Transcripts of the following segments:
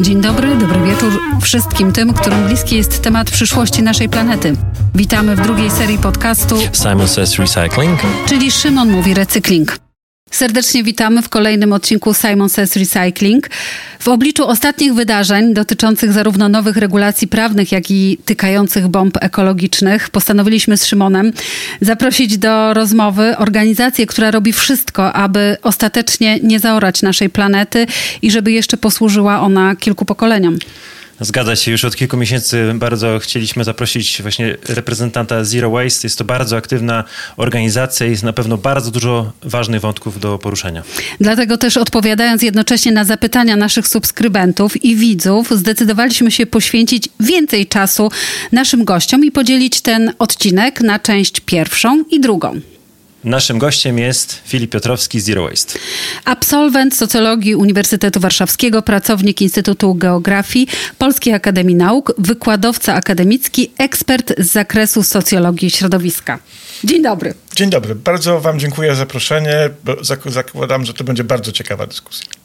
Dzień dobry, dobry wieczór wszystkim tym, którym bliski jest temat przyszłości naszej planety. Witamy w drugiej serii podcastu Simon Says Recycling, czyli Szymon mówi recykling. Serdecznie witamy w kolejnym odcinku Simon Says Recycling. W obliczu ostatnich wydarzeń dotyczących zarówno nowych regulacji prawnych, jak i tykających bomb ekologicznych, postanowiliśmy z Szymonem zaprosić do rozmowy organizację, która robi wszystko, aby ostatecznie nie zaorać naszej planety i żeby jeszcze posłużyła ona kilku pokoleniom. Zgadza się, już od kilku miesięcy bardzo chcieliśmy zaprosić właśnie reprezentanta Zero Waste. Jest to bardzo aktywna organizacja i jest na pewno bardzo dużo ważnych wątków do poruszenia. Dlatego też odpowiadając jednocześnie na zapytania naszych subskrybentów i widzów, zdecydowaliśmy się poświęcić więcej czasu naszym gościom i podzielić ten odcinek na część pierwszą i drugą. Naszym gościem jest Filip Piotrowski z Zero Waste. Absolwent socjologii Uniwersytetu Warszawskiego, pracownik Instytutu Geografii Polskiej Akademii Nauk, wykładowca akademicki, ekspert z zakresu socjologii środowiska. Dzień dobry. Dzień dobry. Bardzo Wam dziękuję za zaproszenie. Zakładam, że to będzie bardzo ciekawa dyskusja.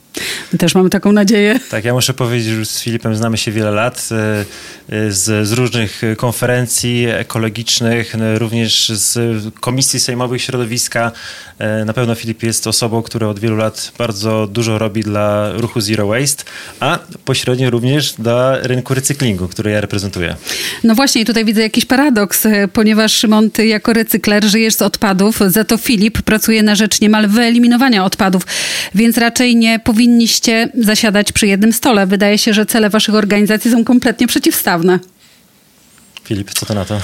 My też mamy taką nadzieję. Tak, ja muszę powiedzieć, że z Filipem znamy się wiele lat, e, e, z, z różnych konferencji ekologicznych, e, również z Komisji Sejmowych Środowiska. Na pewno Filip jest osobą, która od wielu lat bardzo dużo robi dla ruchu Zero Waste, a pośrednio również dla rynku recyklingu, który ja reprezentuję. No właśnie, tutaj widzę jakiś paradoks, ponieważ Szymon, ty jako recykler żyjesz z odpadów, za to Filip pracuje na rzecz niemal wyeliminowania odpadów, więc raczej nie powinien powinniście zasiadać przy jednym stole. Wydaje się, że cele waszych organizacji są kompletnie przeciwstawne. Filip, co to na to?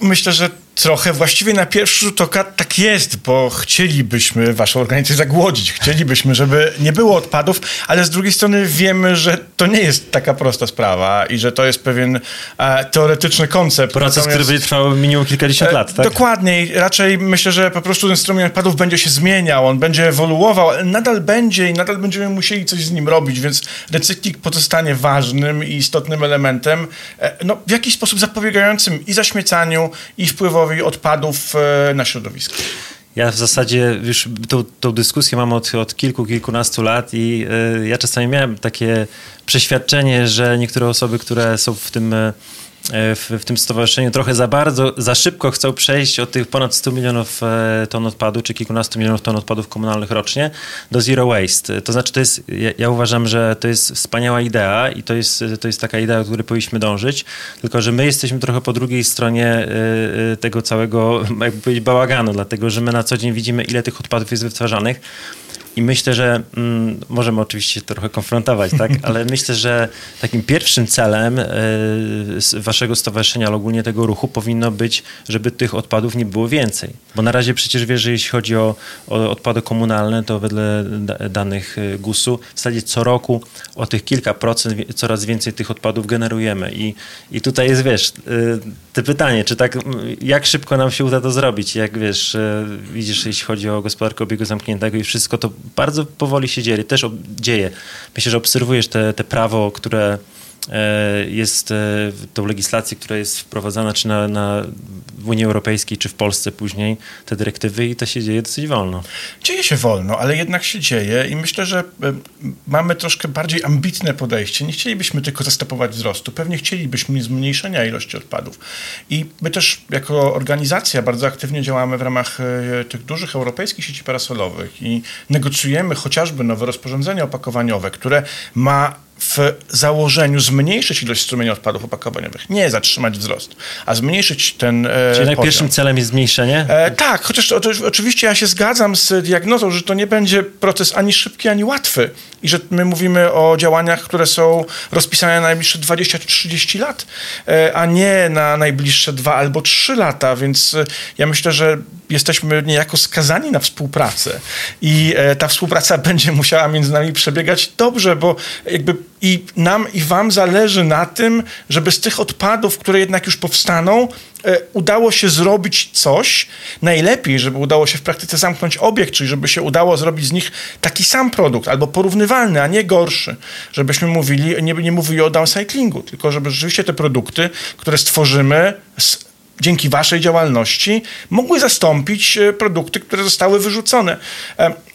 Myślę, że trochę właściwie na pierwszy rzut oka tak jest, bo chcielibyśmy waszą organizację zagłodzić, chcielibyśmy, żeby nie było odpadów, ale z drugiej strony wiemy, że to nie jest taka prosta sprawa i że to jest pewien e, teoretyczny koncept. Proces, Natomiast, który będzie trwał minimum kilkadziesiąt e, lat, tak? Dokładnie. Raczej myślę, że po prostu ten strumień odpadów będzie się zmieniał, on będzie ewoluował, ale nadal będzie i nadal będziemy musieli coś z nim robić, więc recykling pozostanie ważnym i istotnym elementem, e, no, w jakiś sposób zapobiegającym i zaśmiecaniu, i wpływowi odpadów e, na środowisko. Ja w zasadzie już tą, tą dyskusję mam od, od kilku, kilkunastu lat i y, ja czasami miałem takie przeświadczenie, że niektóre osoby, które są w tym E, w, w, tym stowarzyszeniu trochę za bardzo, za szybko chcą przejść od tych ponad 100 milionów e, ton odpadu, czy kilkunastu milionów ton odpadów komunalnych rocznie do zero waste. To znaczy, to jest, ja, ja, uważam, że to jest wspaniała idea i to jest, to jest taka idea, do której powinniśmy dążyć, tylko że my jesteśmy trochę po drugiej stronie e, tego całego, jakby powiedzieć, bałaganu, dlatego że my na co dzień widzimy, ile tych odpadów jest wytwarzanych i myślę, że mm, możemy oczywiście trochę konfrontować, tak? ale myślę, że takim pierwszym celem y, waszego stowarzyszenia, ale ogólnie tego ruchu powinno być, żeby tych odpadów nie było więcej. Bo na razie przecież wiesz, że jeśli chodzi o, o odpady komunalne, to wedle danych e, GUS-u w zasadzie co roku o tych kilka procent coraz więcej tych odpadów generujemy. I, i tutaj jest, wiesz, y, te pytanie, czy tak, jak szybko nam się uda to zrobić? Jak wiesz, y, widzisz, jeśli chodzi o gospodarkę obiegu zamkniętego i wszystko to bardzo powoli się dzieje. Też dzieje. Myślę, że obserwujesz te, te prawo, które jest e, tą legislację, która jest wprowadzana czy na, na, w Unii Europejskiej, czy w Polsce później, te dyrektywy i to się dzieje dosyć wolno. Dzieje się wolno, ale jednak się dzieje i myślę, że e, mamy troszkę bardziej ambitne podejście. Nie chcielibyśmy tylko zastopować wzrostu, pewnie chcielibyśmy zmniejszenia ilości odpadów. I my też jako organizacja bardzo aktywnie działamy w ramach tych dużych europejskich sieci parasolowych i negocjujemy chociażby nowe rozporządzenie opakowaniowe, które ma w założeniu zmniejszyć ilość strumieni odpadów opakowaniowych, nie zatrzymać wzrost, a zmniejszyć ten e, Czyli najpierwszym celem jest zmniejszenie? E, tak, chociaż to, oczywiście ja się zgadzam z diagnozą, że to nie będzie proces ani szybki, ani łatwy i że my mówimy o działaniach, które są rozpisane na najbliższe 20 czy 30 lat, e, a nie na najbliższe 2 albo 3 lata, więc e, ja myślę, że jesteśmy niejako skazani na współpracę i e, ta współpraca będzie musiała między nami przebiegać dobrze, bo jakby i nam i wam zależy na tym, żeby z tych odpadów, które jednak już powstaną, e, udało się zrobić coś. Najlepiej, żeby udało się w praktyce zamknąć obiekt, czyli żeby się udało zrobić z nich taki sam produkt, albo porównywalny, a nie gorszy. Żebyśmy mówili, nie, nie mówili o downcyclingu, tylko żeby rzeczywiście te produkty, które stworzymy, dzięki waszej działalności mogły zastąpić e, produkty, które zostały wyrzucone.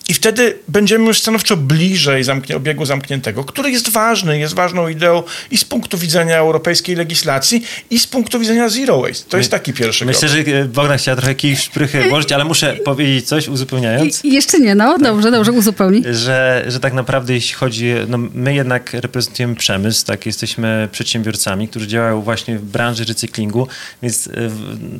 E, I wtedy będziemy już stanowczo bliżej zamknie, obiegu zamkniętego, który jest ważny, jest ważną ideą i z punktu widzenia europejskiej legislacji, i z punktu widzenia zero waste. To jest taki pierwszy Myślę, krok. że Bogdan chciała trochę kij szprychy włożyć, ale muszę powiedzieć coś uzupełniając. I, jeszcze nie, no dobrze, dobrze, uzupełnij. Że, że tak naprawdę jeśli chodzi, no my jednak reprezentujemy przemysł, tak, jesteśmy przedsiębiorcami, którzy działają właśnie w branży recyklingu, więc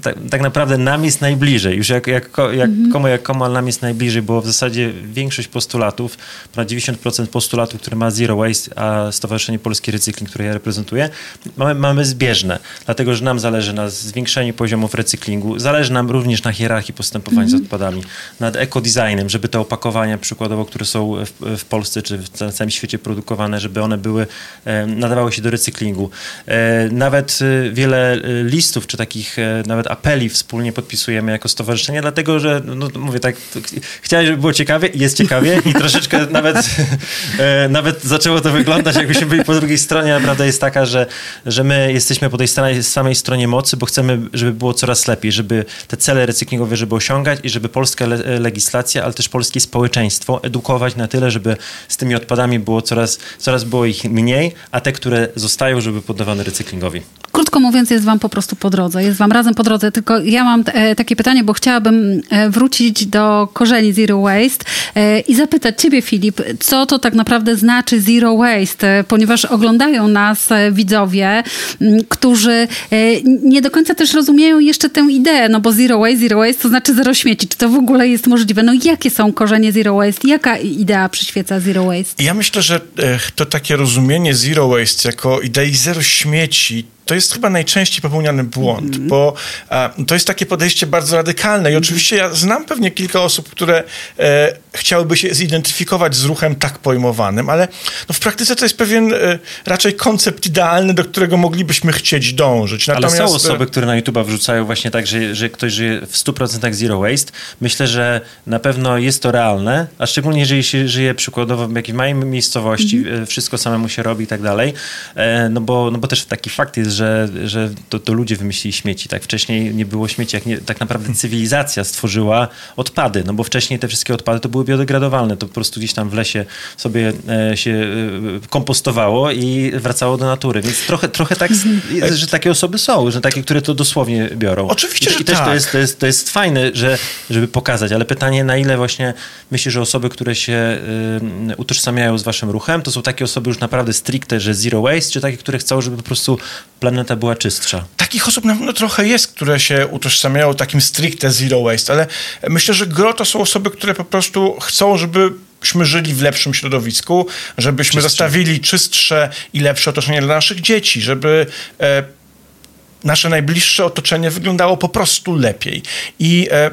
tak, tak naprawdę nam jest najbliżej, już jak, jak, jak mhm. komu, jak komu, ale nam jest najbliżej, bo w zasadzie większość postulatów, ponad 90% postulatów, które ma Zero Waste, a Stowarzyszenie Polski Recykling, które ja reprezentuję, mamy, mamy zbieżne, dlatego że nam zależy na zwiększeniu poziomów recyklingu, zależy nam również na hierarchii postępowania mm -hmm. z mhm. odpadami, nad ekodesignem, żeby te opakowania przykładowo, które są w, w, Polsce czy w całym świecie produkowane, żeby one były, e, nadawały się do recyklingu. E, nawet e, wiele listów, czy takich nawet apeli wspólnie podpisujemy jako stowarzyszenie, dlatego że, no mówię tak, chciałem, żeby było ciekawie, ciekawie, jest ciekawie i troszeczkę nawet, e, nawet zaczęło to wyglądać, jakbyśmy byli po drugiej stronie, a prawda jest taka, że, że my jesteśmy po tej samej, stronie mocy, bo chcemy, żeby było coraz lepiej, żeby te cele recyklingowe, żeby osiągać i żeby polska le legislacja, ale też polskie społeczeństwo edukować na tyle, żeby z tymi odpadami było coraz, coraz było ich mniej, a te, które zostają, żeby poddawane recyklingowi. Krótko mówiąc, jest wam po prostu po drodze, jest wam razem po drodze, tylko ja mam e, takie pytanie, bo chciałabym e, wrócić do korzeni Zero Waste E, i zapytać Ciebie, Filip, co to tak naprawdę znaczy zero waste, ponieważ oglądają nas widzowie, którzy nie do końca też rozumieją jeszcze tę ideę, no bo zero waste, zero waste to znaczy zero śmieci. Czy to w ogóle jest możliwe? No jakie są korzenie zero waste? Jaka idea przyświeca zero waste? Ja myślę, że to takie rozumienie zero waste jako idei zero śmieci to jest chyba najczęściej popełniany błąd, mm. bo a, to jest takie podejście bardzo radykalne i oczywiście ja znam pewnie kilka osób, które e, chciałyby się zidentyfikować z ruchem tak pojmowanym, ale no, w praktyce to jest pewien e, raczej koncept idealny, do którego moglibyśmy chcieć dążyć. Natomiast, ale są osoby, e, które na YouTube wrzucają właśnie tak, że, że ktoś żyje w 100% zero waste. Myślę, że na pewno jest to realne, a szczególnie jeżeli się żyje przykładowo w jakiejś małej miejscowości, mm. wszystko samemu się robi i tak dalej, e, no, bo, no bo też taki fakt jest, że, że to, to ludzie wymyślili śmieci. Tak wcześniej nie było śmieci, jak nie, tak naprawdę cywilizacja stworzyła odpady, no bo wcześniej te wszystkie odpady to były biodegradowalne, to po prostu gdzieś tam w lesie sobie e, się e, kompostowało i wracało do natury, więc trochę, trochę tak, że takie osoby są, że takie, które to dosłownie biorą. Oczywiście, I, że i też tak. to jest, to, jest, to jest fajne, że, żeby pokazać, ale pytanie, na ile właśnie myślisz, że osoby, które się y, utożsamiają z waszym ruchem, to są takie osoby już naprawdę stricte, że zero waste, czy takie, które chcą, żeby po prostu planeta była czystsza? Takich osób na pewno trochę jest, które się utożsamiają takim stricte zero waste, ale myślę, że gro to są osoby, które po prostu chcą, żebyśmy żyli w lepszym środowisku, żebyśmy czystsze. zostawili czystsze i lepsze otoczenie dla naszych dzieci, żeby e, nasze najbliższe otoczenie wyglądało po prostu lepiej. I e,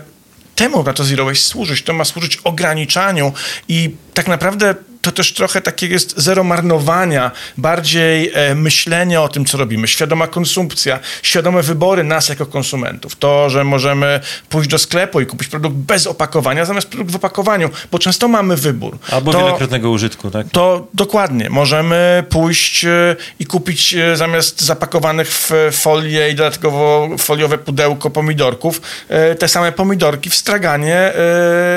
temu ma to Zero Waste służyć. To ma służyć ograniczaniu i tak naprawdę to też trochę takie jest zero marnowania, bardziej e, myślenie o tym, co robimy, świadoma konsumpcja, świadome wybory nas jako konsumentów. To, że możemy pójść do sklepu i kupić produkt bez opakowania, zamiast produkt w opakowaniu, bo często mamy wybór. Albo to, wielokrotnego użytku, tak? To dokładnie. Możemy pójść e, i kupić e, zamiast zapakowanych w folię i dodatkowo foliowe pudełko pomidorków, te same pomidorki w straganie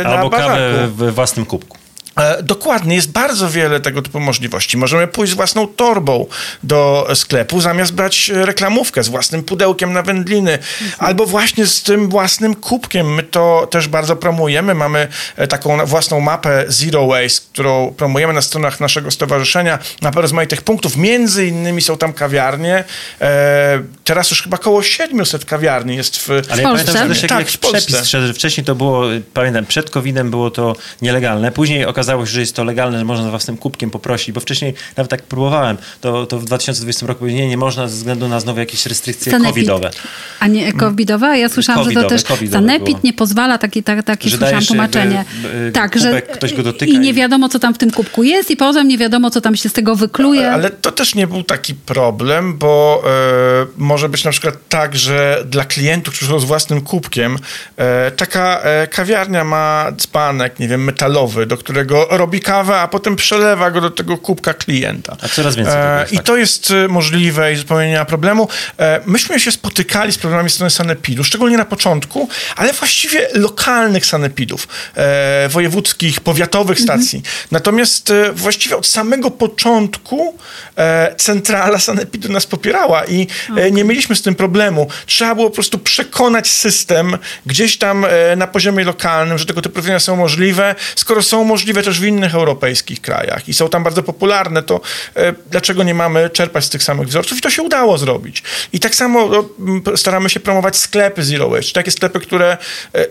Albo na Albo kawę w własnym kubku. E, dokładnie, jest bardzo wiele tego typu możliwości. Możemy pójść z własną torbą do sklepu, zamiast brać reklamówkę z własnym pudełkiem na wędliny, mhm. albo właśnie z tym własnym kubkiem. My to też bardzo promujemy. Mamy e, taką własną mapę Zero Waste, którą promujemy na stronach naszego stowarzyszenia, mapę rozmaitych punktów. Między innymi są tam kawiarnie. E, teraz już chyba około 700 kawiarni jest w, Ale ja Polsce. pamiętam, że tak, w przepis, że wcześniej to było, pamiętam, przed COVID-em było to nielegalne. Później okazało okazało się, że jest to legalne, że można własnym kubkiem poprosić, bo wcześniej nawet tak próbowałem, to, to w 2020 roku nie, nie można ze względu na znowu jakieś restrykcje Sanepid. covidowe. A nie covidowe? Ja słyszałam, COVIDowe, że to też Sanepid nie pozwala, takie, tak, takie że słyszałam tłumaczenie. Jakby, tak, że ktoś go dotyka i nie wiadomo, co tam w tym kubku jest i potem nie wiadomo, co tam się z tego wykluje. Ale to też nie był taki problem, bo e, może być na przykład tak, że dla klientów, którzy są z własnym kubkiem, e, taka e, kawiarnia ma dzbanek, nie wiem, metalowy, do którego tego, robi kawę, a potem przelewa go do tego kubka klienta. A coraz więcej tego jest, I tak. to jest e, możliwe i zupełnie nie ma problemu. E, myśmy się spotykali z problemami strony sanepidu, szczególnie na początku, ale właściwie lokalnych sanepidów, e, wojewódzkich, powiatowych stacji. Natomiast e, właściwie od samego początku e, centrala sanepidu nas popierała i e, nie mieliśmy z tym problemu. Trzeba było po prostu przekonać system gdzieś tam e, na poziomie lokalnym, że tego typu rozwiązania są możliwe. Skoro są możliwe też w innych europejskich krajach i są tam bardzo popularne, to e, dlaczego nie mamy czerpać z tych samych wzorców? I to się udało zrobić. I tak samo no, staramy się promować sklepy Zero Waste, takie sklepy, które e,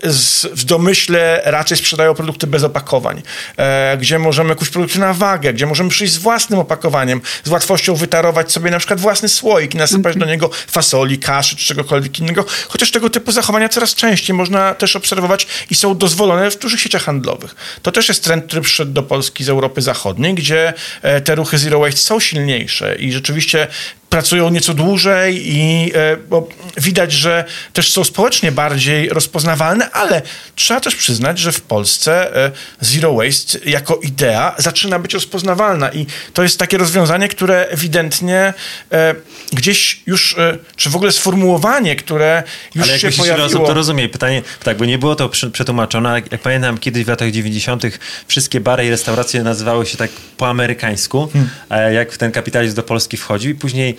w domyśle raczej sprzedają produkty bez opakowań, e, gdzie możemy kupić produkty na wagę, gdzie możemy przyjść z własnym opakowaniem, z łatwością wytarować sobie na przykład własny słoik i nasypać do niego fasoli, kaszy czy czegokolwiek innego, chociaż tego typu zachowania coraz częściej można też obserwować i są dozwolone w dużych sieciach handlowych. To też jest trend, który przyszedł do Polski z Europy Zachodniej, gdzie e, te ruchy Zero Waste są silniejsze i rzeczywiście pracują nieco dłużej i e, bo widać, że też są społecznie bardziej rozpoznawalne, ale trzeba też przyznać, że w Polsce e, Zero Waste jako idea zaczyna być rozpoznawalna i to jest takie rozwiązanie, które ewidentnie e, gdzieś już, czy w ogóle sformułowanie, które już Ale się jak pojawiło. osób to rozumie. Pytanie, tak, bo nie było to przetłumaczone. Jak, jak pamiętam, kiedyś w latach 90. wszystkie bary i restauracje nazywały się tak po amerykańsku, e, jak ten kapitalizm do Polski wchodził i później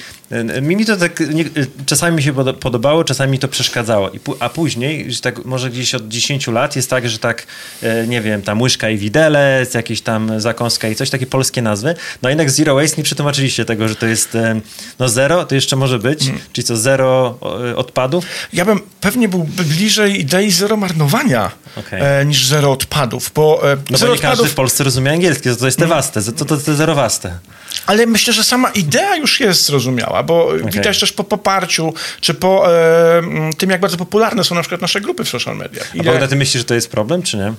mi to tak nie, czasami mi się podo- podobało, czasami mi to przeszkadzało. I, a później, że tak może gdzieś od 10 lat jest tak, że tak, e, nie wiem, tam łyżka i widelec, jakieś tam zakąska i coś, takie polskie nazwy. No jednak Zero Waste nie przetłumaczyliście tego, że to jest e, no zero, to jeszcze może być, czyli co, zero e, odpadów? Ja bym pewnie był bliżej idei zero marnowania e, niż zero odpadów, bo No zero bo nie każdy odpadów, w Polsce rozumie angielskie, to, to jest te waste, to, to, to zerowaste. ale myślę, że sama idea już jest zrozumiała, bo widać też po poparciu, czy po e, tym, jak bardzo popularne są na przykład nasze grupy w social mediach. A Bogdan, ty myślisz, że to jest problem, czy nie?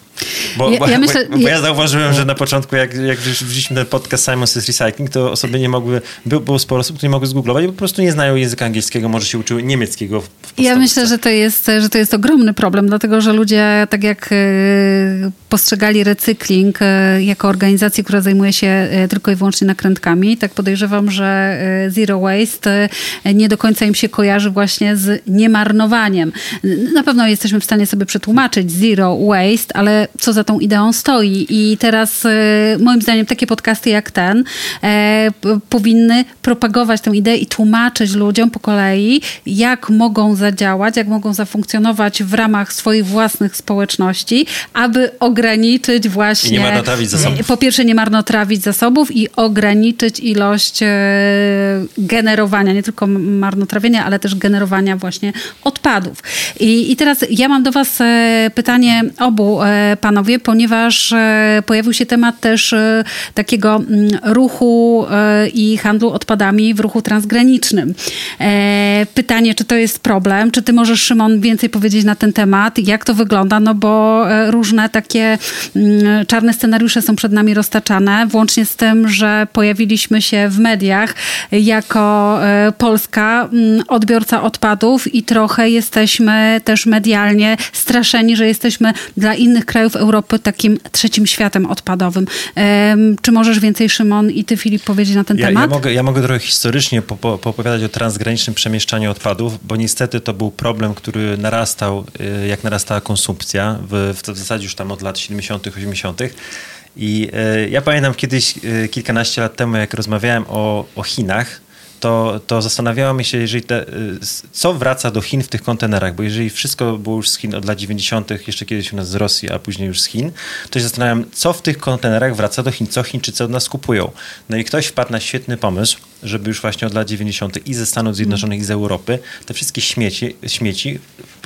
Bo Ja- bo, ja myślę- bo, bo ja ja- zauważyłem, że na początku, jak, jak wzięliśmy ten podcast Simon Says Recycling, to osoby nie mogły, był, było sporo osób, które nie mogły zgooglować, bo po prostu nie znają języka angielskiego, może się uczyły niemieckiego w, w Ja myślę, że to, jest, że to jest ogromny problem, dlatego że ludzie, tak jak e, postrzegali recykling e, jako organizację, która zajmuje się e, tylko i wyłącznie nakrętkami, tak podejrzewam, że e, Zero Waste e, nie do końca im się kojarzy właśnie z niemarnowaniem. Na pewno jesteśmy w stanie sobie przetłumaczyć Zero Waste, ale co za tą ideą stoi? I teraz e, moim zdaniem takie podcasty jak ten e, powinny propagować tę ideę i tłumaczyć ludziom po kolei, jak mogą zadziałać, jak mogą zafunkcjonować w ramach swoich własnych społeczności, aby ograniczyć właśnie... I nie marnotrawić zasobów. Po pierwsze nie marnotrawić zasobów i ograniczyć ilość e, generowania, nie tylko marnotrawienia, ale też generowania właśnie odpadów. I, i teraz ja mam do was e, pytanie obu e, panowie, ponieważ e, pojawił się temat też takiego mm, ruchu i handlu odpadami w ruchu transgranicznym. Pytanie, czy to jest problem? Czy ty możesz, Szymon, więcej powiedzieć na ten temat? Jak to wygląda? No bo różne takie mm, czarne scenariusze są przed nami roztaczane, włącznie z tym, że pojawiliśmy się w mediach jako e, Polska mm, odbiorca odpadów i trochę jesteśmy też medialnie straszeni, że jesteśmy dla innych krajów Europy takim trzecim światem odpadowym. Czy możesz więcej, Szymon, i ty, Filip, powiedzieć na ten Ja, temat? ja, mogę, ja mogę trochę historycznie po, po, poopowiadać o transgranicznym przemieszczaniu odpadów, bo niestety to był problem, który narastał, y, jak narastała konsumpcja, w, w, w zasadzie już tam od lat 70., 80. I y, ja pamiętam kiedyś, y, kilkanaście lat temu, jak rozmawiałem o, o Chinach, to, to zastanawiałem się, jeżeli te, y, co wraca do Chin w tych kontenerach, bo jeżeli wszystko było już z Chin od lat 90., jeszcze kiedyś u nas z Rosji, a później już z Chin, to się zastanawiam, co w tych kontenerach wraca do Chin, co Chińczycy od nas kupują. No i ktoś wpadł na świetny pomysł, żeby już właśnie od lat 90. i ze Stanów Zjednoczonych, i z Europy te wszystkie śmieci, śmieci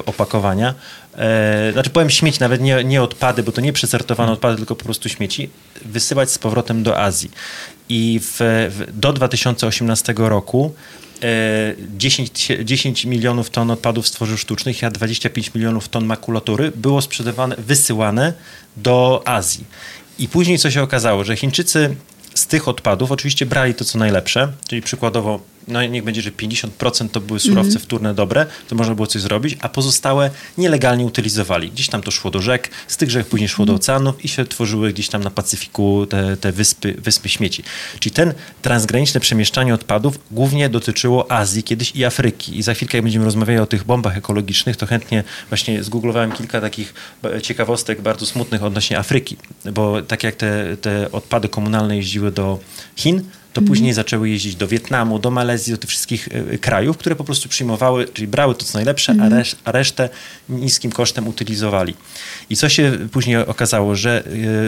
opakowania, e, znaczy powiem śmieci, nawet nie, nie odpady, bo to nie przesortowane odpady, tylko po prostu śmieci, wysyłać z powrotem do Azji. I w, w, do 2018 roku e, 10, tysie- 10 milionów ton odpadów z tworzyw sztucznych, a 25 milionów ton makulatury było sprzedawane, wysyłane do Azji. I później co się okazało, że Chińczycy z tych odpadów oczywiście brali to co najlepsze, czyli przykładowo no niech będzie, że 50% to były surowce Mhm. wtórne dobre, to można było coś zrobić, a pozostałe nielegalnie utylizowali. Gdzieś tam to szło do rzek, z tych rzek później szło do Mhm. oceanów i się tworzyły gdzieś tam na Pacyfiku te, te wyspy, wyspy śmieci. Czyli ten transgraniczne przemieszczanie odpadów głównie dotyczyło Azji kiedyś i Afryki. I za chwilkę, jak będziemy rozmawiali o tych bombach ekologicznych, to chętnie właśnie zgooglowałem kilka takich ciekawostek bardzo smutnych odnośnie Afryki, bo tak jak te, te odpady komunalne jeździły do Chin, to później zaczęły jeździć do Wietnamu, do Malezji, do tych wszystkich e, krajów, które po prostu przyjmowały, czyli brały to co najlepsze, a, resz, a resztę niskim kosztem utylizowali. I co się później okazało, że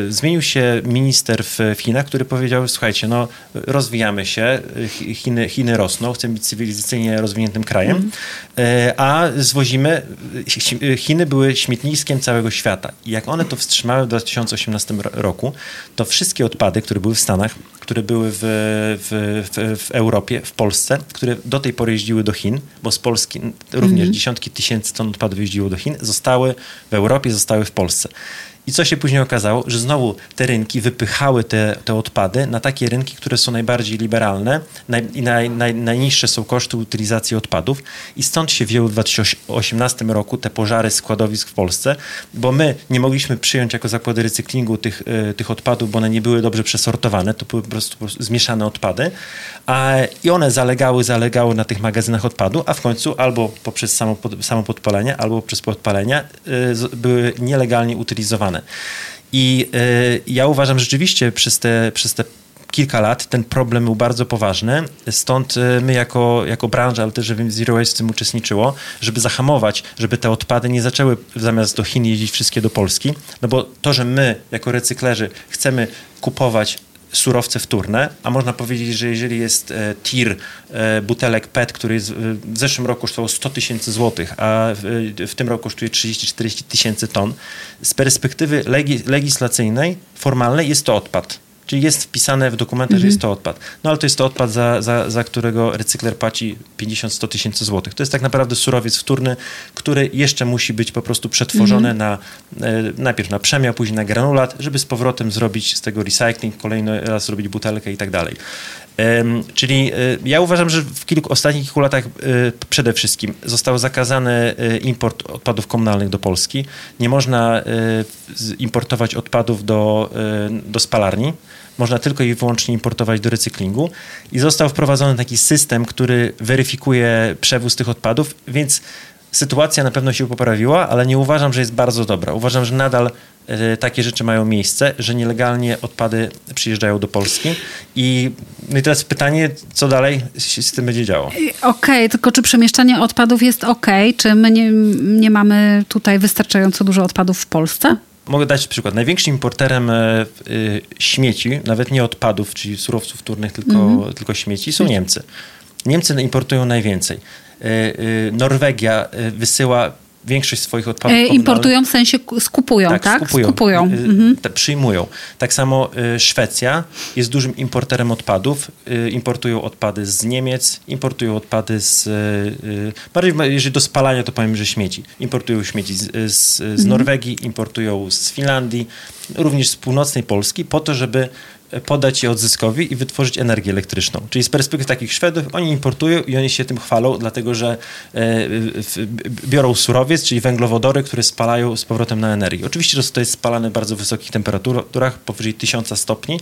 e, zmienił się minister w, Chinach, który powiedział, słuchajcie, no rozwijamy się, e, Chi- Chiny, Chiny rosną, chcemy być cywilizacyjnie rozwiniętym krajem, e, a zwozimy, e, Chi- Chiny były śmietniskiem całego świata. I jak one to wstrzymały w 2018 ro- roku, to wszystkie odpady, które były w Stanach, które były w, w, w, Europie, w Polsce, które do tej pory jeździły do Chin, bo z Polski również dziesiątki tysięcy ton odpadów jeździło do Chin, zostały w Europie, zostały w Polsce. I co się później okazało, że znowu te rynki wypychały te, te odpady na takie rynki, które są najbardziej liberalne naj, i naj, naj, najniższe są koszty utylizacji odpadów. I stąd się wzięły w 2018 roku te pożary składowisk w Polsce, bo my nie mogliśmy przyjąć jako zakłady recyklingu tych, e, tych odpadów, bo one nie były dobrze przesortowane, to były po prostu, po prostu zmieszane odpady. A, I one zalegały, zalegały na tych magazynach odpadu, a w końcu albo poprzez samo, samo podpalenie, albo przez podpalenia y, były nielegalnie utylizowane. I y, ja uważam że rzeczywiście przez te, przez te kilka lat ten problem był bardzo poważny. Stąd y, my jako, jako branża, ale też żeby Zero Waste w tym uczestniczyło, żeby zahamować, żeby te odpady nie zaczęły zamiast do Chin jeździć wszystkie do Polski. No bo to, że my jako recyklerzy chcemy kupować surowce wtórne, a można powiedzieć, że jeżeli jest e, tir e, butelek PET, który e, w zeszłym roku kosztował 100 tysięcy złotych, a w, w tym roku kosztuje 30-40 tysięcy ton, z perspektywy legi, legislacyjnej, formalnej jest to odpad. Czyli jest wpisane w dokumentach, że jest to odpad. No ale to jest to odpad, za, za, za którego recykler płaci 50-100 tysięcy złotych. To jest tak naprawdę surowiec wtórny, który jeszcze musi być po prostu przetworzony na, e, najpierw na przemiał, później na granulat, żeby z powrotem zrobić z tego recycling, kolejny raz zrobić butelkę i tak dalej. Czyli e, ja uważam, że w kilku ostatnich kilku latach e, przede wszystkim został zakazany e, import odpadów komunalnych do Polski. Nie można importować odpadów do, do spalarni. Można tylko i wyłącznie importować do recyklingu. I został wprowadzony taki system, który weryfikuje przewóz tych odpadów, więc sytuacja na pewno się poprawiła, ale nie uważam, że jest bardzo dobra. Uważam, że nadal takie rzeczy mają miejsce, że nielegalnie odpady przyjeżdżają do Polski. I, no i teraz pytanie, co dalej się z tym będzie działo? Okej, tylko czy przemieszczanie odpadów jest okej? Czy my nie, nie mamy tutaj wystarczająco dużo odpadów w Polsce? Mogę dać przykład. Największym importerem e, y, śmieci, nawet nie odpadów, czyli surowców wtórnych, tylko, tylko śmieci, są Niemcy. Niemcy importują najwięcej. E, y, Norwegia wysyła większość swoich odpadów E, komunalnych. importują w sensie ku- skupują, tak? skupują. Y, Mhm. te przyjmują. Tak samo y, Szwecja jest dużym importerem odpadów. Importują odpady z Niemiec, importują odpady z... Bardziej, jeżeli do spalania, to powiem, że śmieci. Importują śmieci z, z, Mhm. z Norwegii, importują z Finlandii, również z północnej Polski, po to, żeby podać je odzyskowi i wytworzyć energię elektryczną. Czyli z perspektywy takich Szwedów, oni importują i oni się tym chwalą, dlatego że e, biorą surowiec, czyli węglowodory, które spalają z powrotem na energię. Oczywiście, to jest spalane w bardzo wysokich temperaturach, powyżej 1000 stopni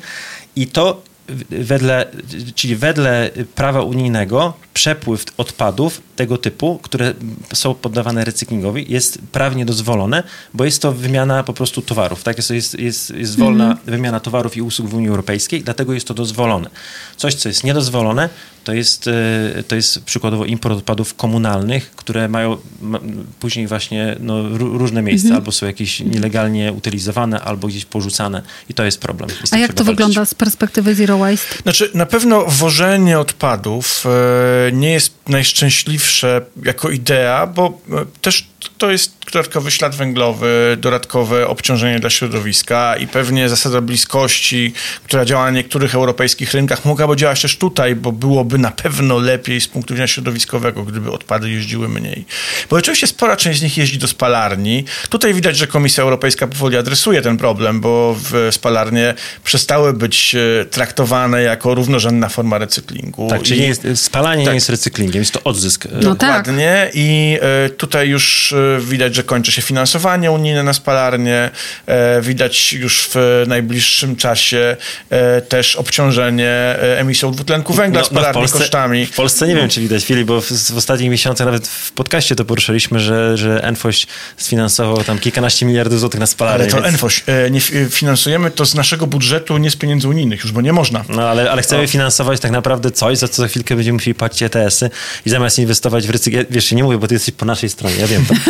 i to wedle, czyli wedle prawa unijnego przepływ odpadów tego typu, które są poddawane recyklingowi, jest prawnie dozwolone, bo jest to wymiana po prostu towarów. Tak? Jest, jest, jest, jest wolna wymiana towarów i usług w Unii Europejskiej, dlatego jest to dozwolone. Coś, co jest niedozwolone, to jest, e, to jest przykładowo import odpadów komunalnych, które mają ma, później właśnie no, ró- różne miejsca, albo są jakieś nielegalnie utylizowane, albo gdzieś porzucane i to jest problem. Z A jak to walczyć. wygląda z perspektywy Zero Waste? Znaczy, na pewno wożenie odpadów e, nie jest najszczęśliwsze jako idea, bo e, też to jest dodatkowy ślad węglowy, dodatkowe obciążenie dla środowiska i pewnie zasada bliskości, która działa na niektórych europejskich rynkach, mogłaby działać też tutaj, bo byłoby na pewno lepiej z punktu widzenia środowiskowego, gdyby odpady jeździły mniej. Bo oczywiście spora część z nich jeździ do spalarni. Tutaj widać, że Komisja Europejska powoli adresuje ten problem, bo w spalarnie przestały być e, traktowane jako równorzędna forma recyklingu. Tak, czyli I, jest, spalanie tak. nie jest recyklingiem, jest to odzysk. No. Dokładnie tak. i y, tutaj już y, widać, że kończy się finansowanie unijne na spalarnie, widać już w najbliższym czasie też obciążenie emisją dwutlenku węgla no, spalarni no w Polsce, kosztami. W Polsce nie no. wiem, czy widać, Filip, bo w, w, ostatnich miesiącach nawet w podcaście to poruszyliśmy, że, że Enfoś sfinansował tam kilkanaście miliardów złotych na spalarnię. Ale to więc... Enfoś, nie finansujemy to z naszego budżetu, nie z pieniędzy unijnych już, bo nie można. No ale, ale chcemy no. finansować tak naprawdę coś, za co za chwilkę będziemy musieli płacić ETS-y i zamiast inwestować w recykling, wiesz, nie mówię, bo ty jesteś po naszej stronie, ja wiem to.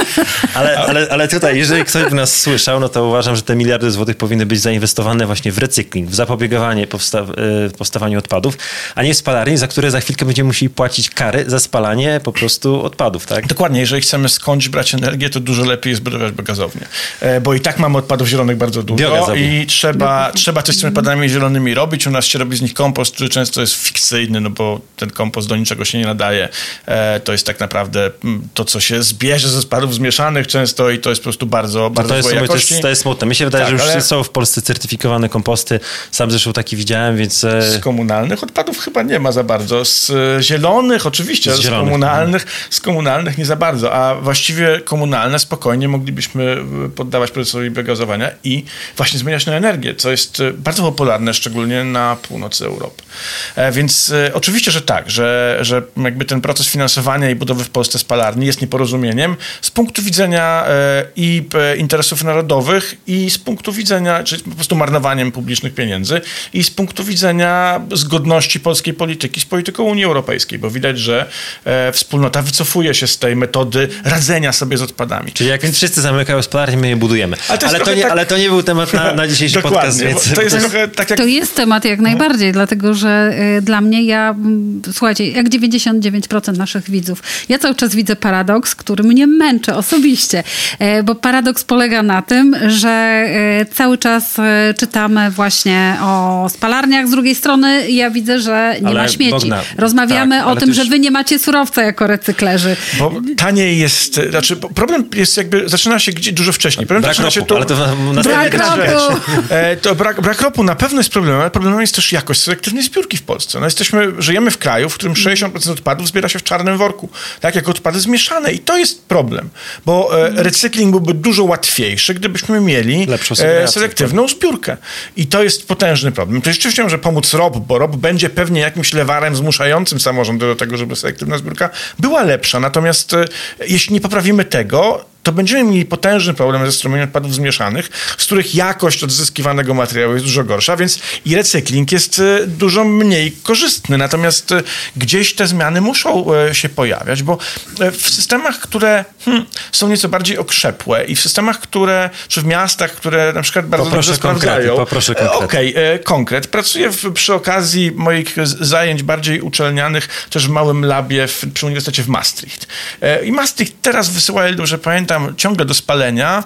Ale, ale, ale tutaj, jeżeli ktoś by nas słyszał, no to uważam, że te miliardy złotych powinny być zainwestowane właśnie w recykling, w zapobiegowanie powsta e, powstawaniu odpadów, a nie w spalarni, za które za chwilkę będziemy musieli płacić kary za spalanie po prostu odpadów, tak? Dokładnie, jeżeli chcemy skądś brać energię, to dużo lepiej jest budować gazownię, e, bo i tak mamy odpadów zielonych bardzo dużo i trzeba, trzeba coś z tymi odpadami zielonymi robić. U nas się robi z nich kompost, który często jest fikcyjny, no bo ten kompost do niczego się nie nadaje. E, to jest tak naprawdę mm, to, co się zbierze ze spadów zmieszanych często i to jest po prostu bardzo, bardzo to jest. To jest, to jest smutne. Mi się wydaje, tak, że już ale... są w Polsce certyfikowane komposty. Sam zresztą taki widziałem, więc... E, z komunalnych odpadów chyba nie ma za bardzo. Z e, zielonych oczywiście, z, z zielonych, komunalnych, no. z komunalnych nie za bardzo, a właściwie komunalne spokojnie moglibyśmy poddawać procesowi biogazowania i właśnie zmieniać na energię, co jest bardzo popularne, szczególnie na północy Europy. Więc oczywiście, że tak, że, że jakby ten proces finansowania i budowy w Polsce spalarni jest nieporozumieniem z punktu widzenia e, i e, interesów narodowych, i z punktu widzenia, czyli po prostu marnowaniem publicznych pieniędzy, i z punktu widzenia zgodności polskiej polityki z polityką Unii Europejskiej, bo widać, że e, wspólnota wycofuje się z tej metody radzenia sobie z odpadami. Czyli jak więc wszyscy zamykają spalarnie, my je budujemy. Ale to, ale to, nie, tak... ale to nie był temat na, na dzisiejszy podcast. Więc... To jest, trochę tak jak... to jest temat jak najbardziej, dlatego że y, dla mnie ja, słuchajcie, jak 99% naszych widzów, ja cały czas widzę paradoks, który mnie męczy osobiście, e, bo paradoks polega na tym, że e, cały czas e, czytamy właśnie o spalarniach, z drugiej strony ja widzę, że nie Ale ma śmieci. Bogna, Rozmawiamy tak, o tym, że wy nie macie surowca jako recyklerzy. Bo taniej jest, znaczy problem jest jakby, zaczyna się gdzie, dużo wcześniej. Problem brak ropu, się to, ale to na brak ropu. to brak, brak ropu na pewno jest problemem, ale problemem jest też jakość selektywnej zbiórki w Polsce. No jesteśmy, żyjemy w kraju, w którym 60% odpadów zbiera się w czarnym worku, tak, jako odpady zmieszane i to jest problem, bo e, recykling byłby dużo łatwiejszy, gdybyśmy mieli e, selektywną tak. zbiórkę. I to jest potężny problem. To rzeczywiście może pomóc ROB, bo ROB będzie pewnie jakimś lewarem zmuszającym samorządy do tego, żeby selektywna zbiórka była lepsza. Natomiast e, jeśli nie poprawimy tego, to będziemy mieli potężny problem ze strumieniem odpadów zmieszanych, z których jakość odzyskiwanego materiału jest dużo gorsza, więc i recykling jest e, dużo mniej korzystny. Natomiast e, gdzieś te zmiany muszą e, się pojawiać, bo w systemach, które hmm, są nieco bardziej okrzepłe i w systemach, które, czy w miastach, które na przykład bardzo poproszę dobrze sprawdzają... Poproszę konkret. Okej, okay, konkret. Pracuję w, przy okazji moich zajęć bardziej uczelnianych też w małym labie w, przy Uniwersytecie w Maastricht. I Maastricht teraz wysyła, ile dobrze pamiętam, tam ciągle do spalenia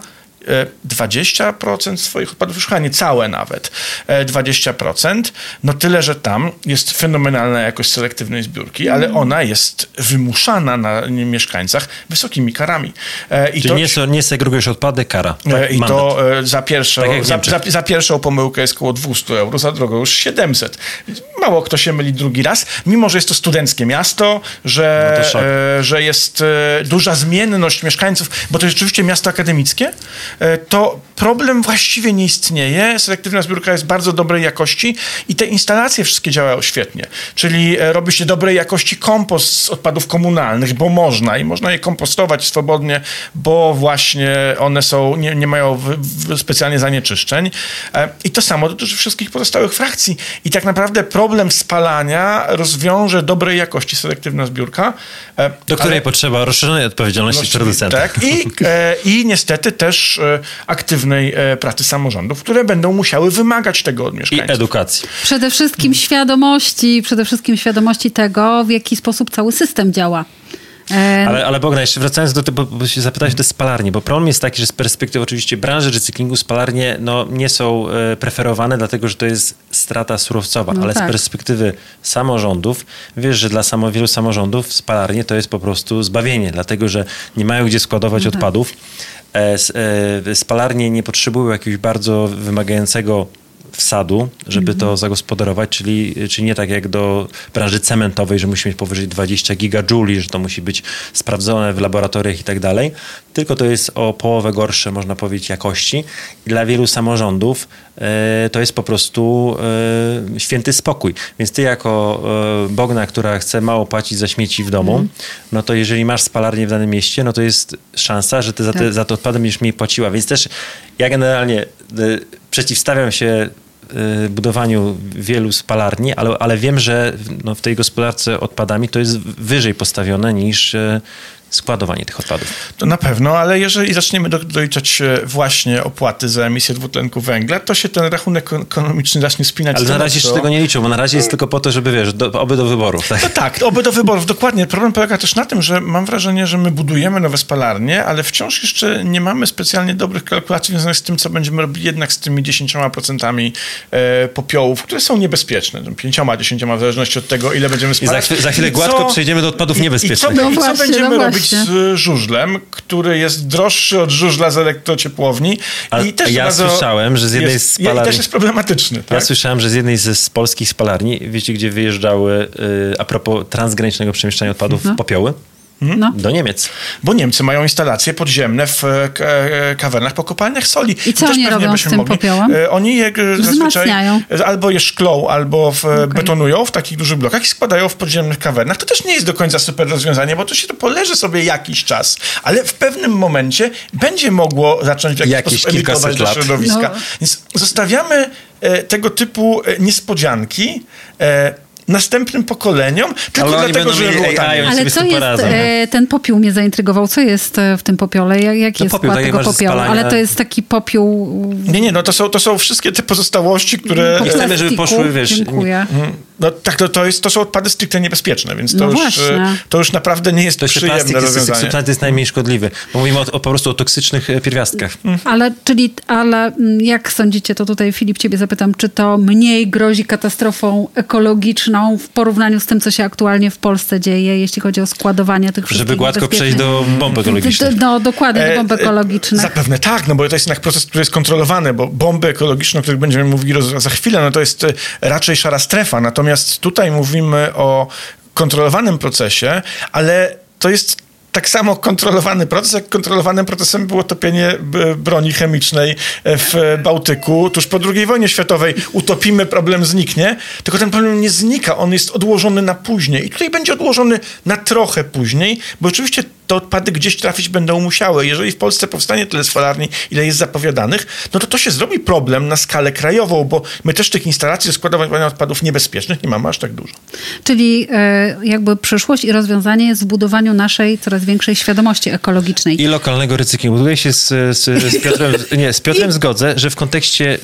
20% swoich odpadów, już chyba nie całe nawet, 20%, no tyle, że tam jest fenomenalna jakość selektywnej zbiórki, ale mm. ona jest wymuszana na mieszkańcach wysokimi karami. E, I Czyli to, nie, nie segregujesz odpady, kara. E, tak, I mandat. to e, za pierwszą, tak za, za, za, pierwszą pomyłkę jest około 200 euro, za drugą już 700. Mało kto się myli drugi raz, mimo że jest to studenckie miasto, że, no że jest duża zmienność mieszkańców, bo to jest rzeczywiście miasto akademickie, E, to problem właściwie nie istnieje. Selektywna zbiórka jest bardzo dobrej jakości i te instalacje wszystkie działają świetnie. Czyli e, robi się dobrej jakości kompost z odpadów komunalnych, bo można i można je kompostować swobodnie, bo właśnie one są, nie, nie mają w, w specjalnie zanieczyszczeń. E, I to samo dotyczy wszystkich pozostałych frakcji. I tak naprawdę problem spalania rozwiąże dobrej jakości selektywna zbiórka. Do której ale... potrzeba rozszerzonej odpowiedzialności producenta. Tak, i, i niestety też aktywnej e, pracy samorządów, które będą musiały wymagać tego od mieszkańców. I edukacji. Przede wszystkim świadomości, przede wszystkim świadomości tego, w jaki sposób cały system działa. Ale, ale Bogna, jeszcze wracając do tego, bo się zapytałeś o te spalarnie, bo problem jest taki, że z perspektywy oczywiście branży recyklingu spalarnie no, nie są e, preferowane, dlatego że to jest strata surowcowa, no ale tak. z perspektywy samorządów, wiesz, że dla samo, wielu samorządów spalarnie to jest po prostu zbawienie, dlatego że nie mają gdzie składować no tak. odpadów. E, e, spalarnie nie potrzebują jakiegoś bardzo wymagającego wsadu, żeby mm -hmm. to mhm. zagospodarować, czyli, czyli nie tak jak do branży cementowej, że musi mieć powyżej 20 gigajouli, że to musi być sprawdzone w laboratoriach i tak dalej, tylko to jest o połowę gorsze, można powiedzieć, jakości. I dla wielu samorządów e, to jest po prostu e, święty spokój. Więc ty jako e, Bogna, która chce mało płacić za śmieci w domu, mm. no to jeżeli masz spalarnię w danym mieście, no to jest szansa, że ty za, te, tak. za to odpady będziesz mniej płaciła. Więc też ja generalnie przeciwstawiam się budowaniu wielu spalarni, ale, ale wiem, że no, w tej gospodarce odpadami to jest wyżej postawione niż y, składowanie tych odpadów. To na pewno, ale jeżeli zaczniemy do, doliczać właśnie opłaty za emisję dwutlenku węgla, to się ten rachunek ekonomiczny zacznie spinać. Ale na razie jeszcze tego nie liczą, bo na razie jest tylko po to, żeby wiesz, do, oby do wyborów. Tak? No tak, oby do wyborów, dokładnie. Problem polega też na tym, że mam wrażenie, że my budujemy nowe spalarnie, ale wciąż jeszcze nie mamy specjalnie dobrych kalkulacji związanych z tym, co będziemy robili jednak z tymi 10% e, popiołów, które są niebezpieczne. 5-10 w zależności od tego, ile będziemy spalać. I za, za chwilę gładko co, przejdziemy do odpadów niebezpiecznych. I co, no i co właśnie, będziemy no robić z żużlem, który jest droższy od żużla z elektrociepłowni. A, I też ja słyszałem, że z jednej jest, z spalarni... Też jest problematyczny. Tak? Ja słyszałem, że z jednej z, z polskich spalarni, wiecie, gdzie wyjeżdżały, y, a propos transgranicznego przemieszczania odpadów, mhm. popioły? Mhm. No. Do Niemiec. Bo Niemcy mają instalacje podziemne w e, e, kawernach po kopalniach soli. I co I oni robią z tym mogli, popiołem? E, oni je zazwyczaj albo je szklą, albo w, okay. betonują w takich dużych blokach i składają w podziemnych kawernach. To też nie jest do końca super rozwiązanie, bo to się to poleży sobie jakiś czas, ale w pewnym momencie będzie mogło zacząć w jakiś, jakiś sposób emitować do środowiska. No. Więc zostawiamy tego typu niespodzianki następnym pokoleniom, tylko ale dlatego, że było Ale co jest, e, ten popiół mnie zaintrygował, co jest e, w tym popiole? Jak, jak jest popiół, skład tego popiołu? Ale to jest taki popiół... Nie, nie, no to są, to są wszystkie te pozostałości, które... Nie chcemy, żeby poszły, wiesz... Dziękuję. Mhm. No tak, to, to, jest, to są odpady stricte niebezpieczne, więc to, no już, e, to już naprawdę nie jest to przyjemne plastik rozwiązanie. Jest, jest najmniej szkodliwy, bo mówimy o, o, po prostu o toksycznych pierwiastkach. Mhm. Ale, czyli, ale mm, jak sądzicie, to tutaj Filip ciebie zapytam, czy to mniej grozi katastrofą ekologiczną w porównaniu z tym, co się aktualnie w Polsce dzieje, jeśli chodzi o składowanie tych wszystkich Żeby gładko przejść do bomby ekologicznej. No, dokładnie, do bomby ekologicznej. Zapewne tak, no bo to jest jednak proces, który jest kontrolowany, bo bomby ekologiczne, o których będziemy mówili za chwilę, no to jest e, raczej szara strefa. Natomiast tutaj mówimy o kontrolowanym procesie, ale to jest tak samo kontrolowany proces, jak kontrolowanym procesem było topienie broni chemicznej w Bałtyku tuż po II wojnie światowej. Utopimy, problem zniknie, tylko ten problem nie znika, on jest odłożony na później. I tutaj będzie odłożony na trochę później, bo oczywiście te odpady gdzieś trafić będą musiały. Jeżeli w Polsce powstanie tyle spalarni, ile jest zapowiadanych, no to to się zrobi problem na skalę krajową, bo my też tych instalacji do składowania odpadów niebezpiecznych nie mamy aż tak dużo. Czyli e, jakby przyszłość i rozwiązanie jest w budowaniu naszej coraz większej świadomości ekologicznej. I lokalnego recyklingu. Tutaj się z, z, z Piotrem, nie, z Piotrem I... zgodzę, że w kontekście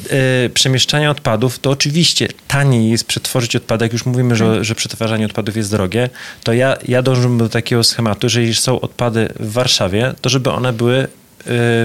e, przemieszczania odpadów to oczywiście taniej jest przetworzyć odpady, jak już mówimy, że, tak. że przetwarzanie odpadów jest drogie, to ja, ja dążę do takiego schematu, że jeśli są odpady w Warszawie, to żeby one były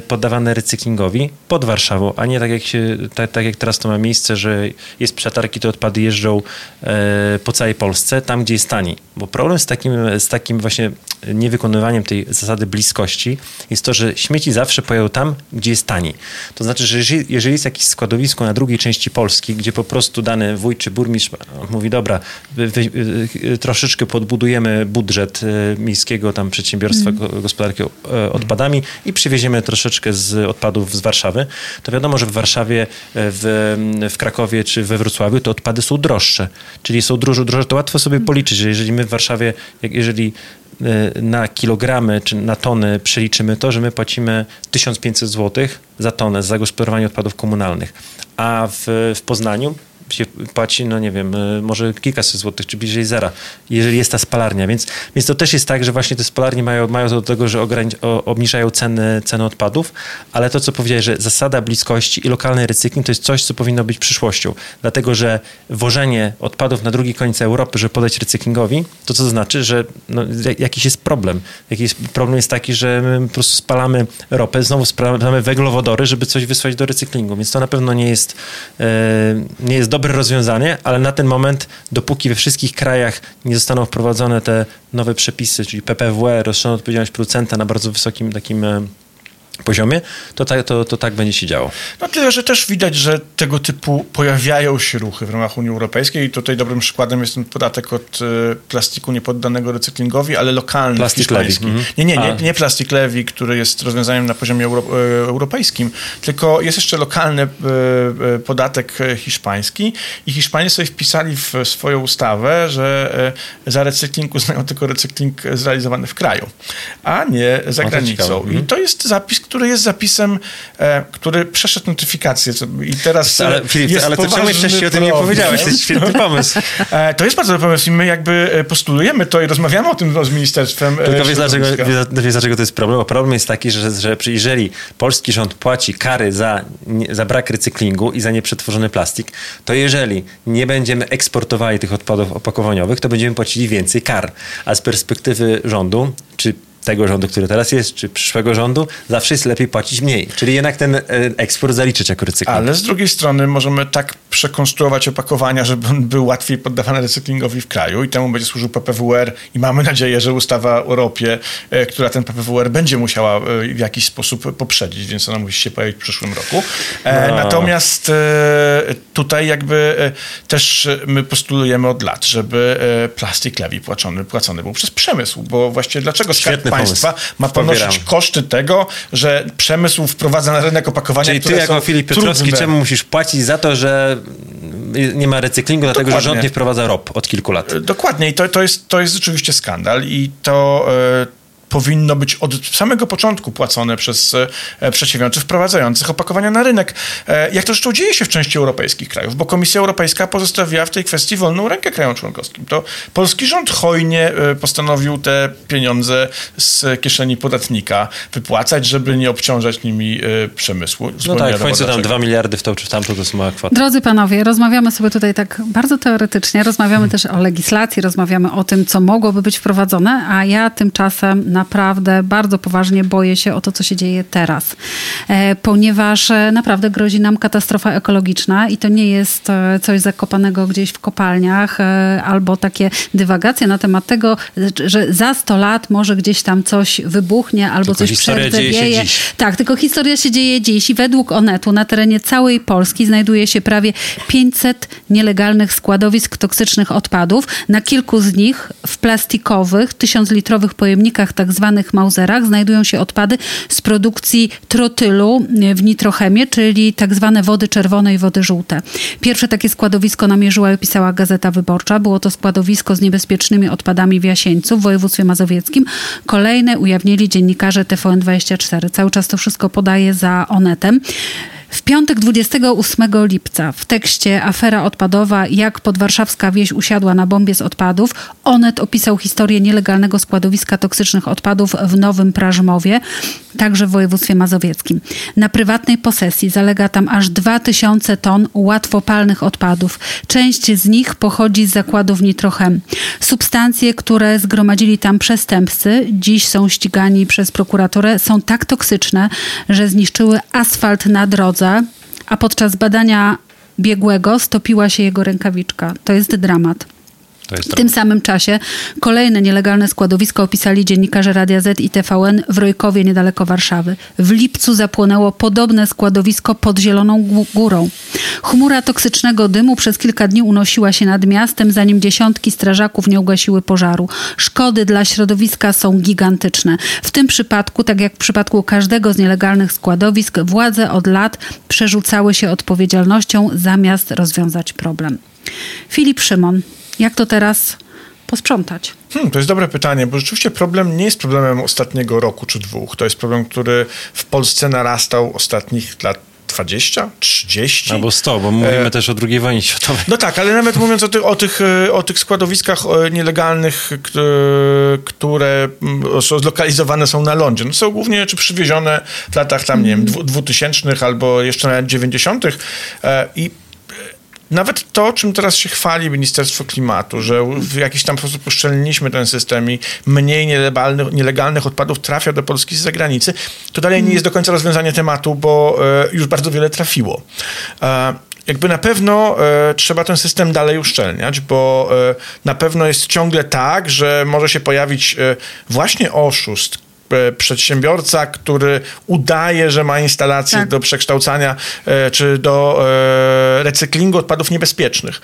poddawane recyklingowi pod Warszawą, a nie tak jak, się, tak, tak, jak teraz to ma miejsce, że jest przetargi, te odpady jeżdżą y, po całej Polsce, tam gdzie jest taniej. Bo problem z takim, z takim właśnie niewykonywaniem tej zasady bliskości jest to, że śmieci zawsze pojadą tam, gdzie jest taniej. To znaczy, że jeżeli, jeżeli jest jakieś składowisko na drugiej części Polski, gdzie po prostu dany wójt czy burmistrz mówi, dobra, wy, wy, wy, troszeczkę podbudujemy budżet miejskiego tam przedsiębiorstwa mm. gospodarki odpadami i przywieziemy troszeczkę z odpadów z Warszawy, to wiadomo, że w Warszawie, e, w, w Krakowie czy we Wrocławiu te odpady są droższe. Czyli są droższe, droższe. To łatwo sobie policzyć, że jeżeli my w Warszawie, jeżeli Y, na kilogramy czy na tony przeliczymy to, że my płacimy 1500 zł za tonę za zagospodarowanie odpadów komunalnych, a w, w Poznaniu się płaci, no nie wiem, y, może kilkaset złotych, czy bliżej zera, jeżeli jest ta spalarnia. Więc, więc to też jest tak, że właśnie te spalarnie mają, mają do tego, że ogranic- o, obniżają ceny, ceny odpadów, ale to, co powiedziałeś, że zasada bliskości i lokalny recykling to jest coś, co powinno być przyszłością. Dlatego, że wożenie odpadów na drugi koniec Europy, żeby podać recyklingowi, to co to znaczy, że no, jakiś jest problem. Jakiś problem jest taki, że my po prostu spalamy ropę, znowu spalamy węglowodory, żeby coś wysłać do recyklingu, więc to na pewno nie jest, e, nie jest dobre rozwiązanie, ale na ten moment, dopóki we wszystkich krajach nie zostaną wprowadzone te nowe przepisy, czyli PPW, rozszerzona odpowiedzialność producenta na bardzo wysokim takim e, poziomie, to, tak, to, to tak będzie się działo. No tyle, że też widać, że tego typu pojawiają się ruchy w ramach Unii Europejskiej i tutaj dobrym przykładem jest ten podatek od y, plastiku niepoddanego recyklingowi, ale lokalny, Plastik hiszpański. Mhm. Nie, nie, nie, nie plastik lewi, który jest rozwiązaniem na poziomie euro, y, europejskim, tylko jest jeszcze lokalny y, podatek hiszpański i Hiszpanie sobie wpisali w swoją ustawę, że za recykling uznają tylko recykling zrealizowany w kraju, a nie za No granicą. ciekawe. I Mhm. to jest zapis, który jest zapisem, e, który przeszedł notyfikację i teraz Ale e, Filip, jest ale to czemu poważny wcześniej o tym nie powiedziałeś? To jest świetny pomysł. E, To jest bardzo dobry pomysł i my jakby postulujemy to i rozmawiamy o tym z ministerstwem Tylko wiesz dlaczego, wiesz, dlaczego to jest problem? Bo problem jest taki, że, że jeżeli polski rząd płaci kary za, za brak recyklingu i za nieprzetworzony plastik, to jeżeli nie będziemy eksportowali tych odpadów opakowaniowych, to będziemy płacili więcej kar. A z perspektywy rządu, tego rządu, który teraz jest, czy przyszłego rządu, zawsze jest lepiej płacić mniej. Czyli jednak ten e, eksport zaliczyć jako recykling. Ale z drugiej strony możemy tak przekonstruować opakowania, żeby on był łatwiej poddawany recyklingowi w kraju i temu będzie służył PPWR i mamy nadzieję, że ustawa o ropie, e, która ten PPWR będzie musiała e, w jakiś sposób poprzedzić, więc ona musi się pojawić w przyszłym roku. No. Natomiast tutaj jakby też my postulujemy od lat, żeby plastik lewi płacony, płacony był przez przemysł, bo właściwie dlaczego Skarb Państwa ma ponosić Popieram. koszty tego, że przemysł wprowadza na rynek opakowania, Czyli ty które jako są Filip Piotrowski, trudne. czemu musisz płacić za to, że nie ma recyklingu, dlatego że Dokładnie. rząd nie wprowadza ROP od kilku lat? Dokładnie i to, to, jest, to jest rzeczywiście skandal i to e, powinno być od samego początku płacone przez e, przedsiębiorców wprowadzających opakowania na rynek. E, jak to zresztą dzieje się w części europejskich krajów, bo Komisja Europejska pozostawiła w tej kwestii wolną rękę krajom członkowskim. To polski rząd hojnie e, postanowił te pieniądze z kieszeni podatnika wypłacać, żeby nie obciążać nimi przemysłu. No tak, w końcu tam dlaczego. dwa miliardy w tą czy w tamtą to jest mała kwota. Drodzy panowie, rozmawiamy sobie tutaj tak bardzo teoretycznie, rozmawiamy też o legislacji, rozmawiamy o tym, co mogłoby być wprowadzone, a ja tymczasem naprawdę bardzo poważnie boję się o to, co się dzieje teraz, e, ponieważ e, naprawdę grozi nam katastrofa ekologiczna i to nie jest e, coś zakopanego gdzieś w kopalniach albo takie dywagacje na temat tego, że za 100 lat może gdzieś tam coś wybuchnie albo Tylko coś dziś. Tak, tylko historia się dzieje dziś i według Onetu na terenie całej Polski znajduje się prawie 500 nielegalnych składowisk toksycznych odpadów. Na kilku z nich w plastikowych, tysiąclitrowych pojemnikach, tak zwanych mauzerach, znajdują się odpady z produkcji trotylu w nitrochemie, czyli tak zwane wody czerwone i wody żółte. Pierwsze takie składowisko namierzyła i opisała Gazeta Wyborcza. Było to składowisko z niebezpiecznymi odpadami w Jasieńcu w województwie mazowieckim. Kolejne ujawnili dziennikarze TVN24. Cały czas to wszystko podaje za Onetem. W piątek 28 lipca w tekście Afera odpadowa, jak podwarszawska wieś usiadła na bombie z odpadów, Onet opisał historię nielegalnego składowiska toksycznych odpadów w Nowym Prażmowie, także w województwie mazowieckim. Na prywatnej posesji zalega tam aż 2000 ton łatwopalnych odpadów. Część z nich pochodzi z zakładów Nitrochem. Substancje, które zgromadzili tam przestępcy, dziś są ścigani przez prokuraturę, są tak toksyczne, że zniszczyły asfalt na drodze, a podczas badania biegłego stopiła się jego rękawiczka. To jest dramat. W tym samym czasie kolejne nielegalne składowisko opisali dziennikarze Radia Z i TVN w Rojkowie niedaleko Warszawy. W lipcu zapłonęło podobne składowisko pod Zieloną Gó- Górą. Chmura toksycznego dymu przez kilka dni unosiła się nad miastem, zanim dziesiątki strażaków nie ugasiły pożaru. Szkody dla środowiska są gigantyczne. W tym przypadku, tak jak w przypadku każdego z nielegalnych składowisk, władze od lat przerzucały się odpowiedzialnością zamiast rozwiązać problem. Filip Szymon, jak to teraz posprzątać? Hmm, to jest dobre pytanie, bo rzeczywiście problem nie jest problemem ostatniego roku czy dwóch. To jest problem, który w Polsce narastał ostatnich lat 20, 30. Albo 100, bo mówimy e... też o II wojnie światowej. No tak, ale nawet mówiąc o tych, o tych, e, o tych składowiskach nielegalnych, które mm, zlokalizowane są na lądzie, no są głównie czy przywiezione w latach tam, nie wiem, 2000 mhm. albo jeszcze nawet 90. i nawet to, czym teraz się chwali Ministerstwo Klimatu, że w jakiś tam sposób uszczelniliśmy ten system i mniej nielegalnych, nielegalnych odpadów trafia do Polski z zagranicy, to dalej nie jest do końca rozwiązanie tematu, bo e, już bardzo wiele trafiło. E, jakby na pewno e, trzeba ten system dalej uszczelniać, bo e, na pewno jest ciągle tak, że może się pojawić e, właśnie oszust, przedsiębiorca, który udaje, że ma instalację tak. do przekształcania e, czy do e, recyklingu odpadów niebezpiecznych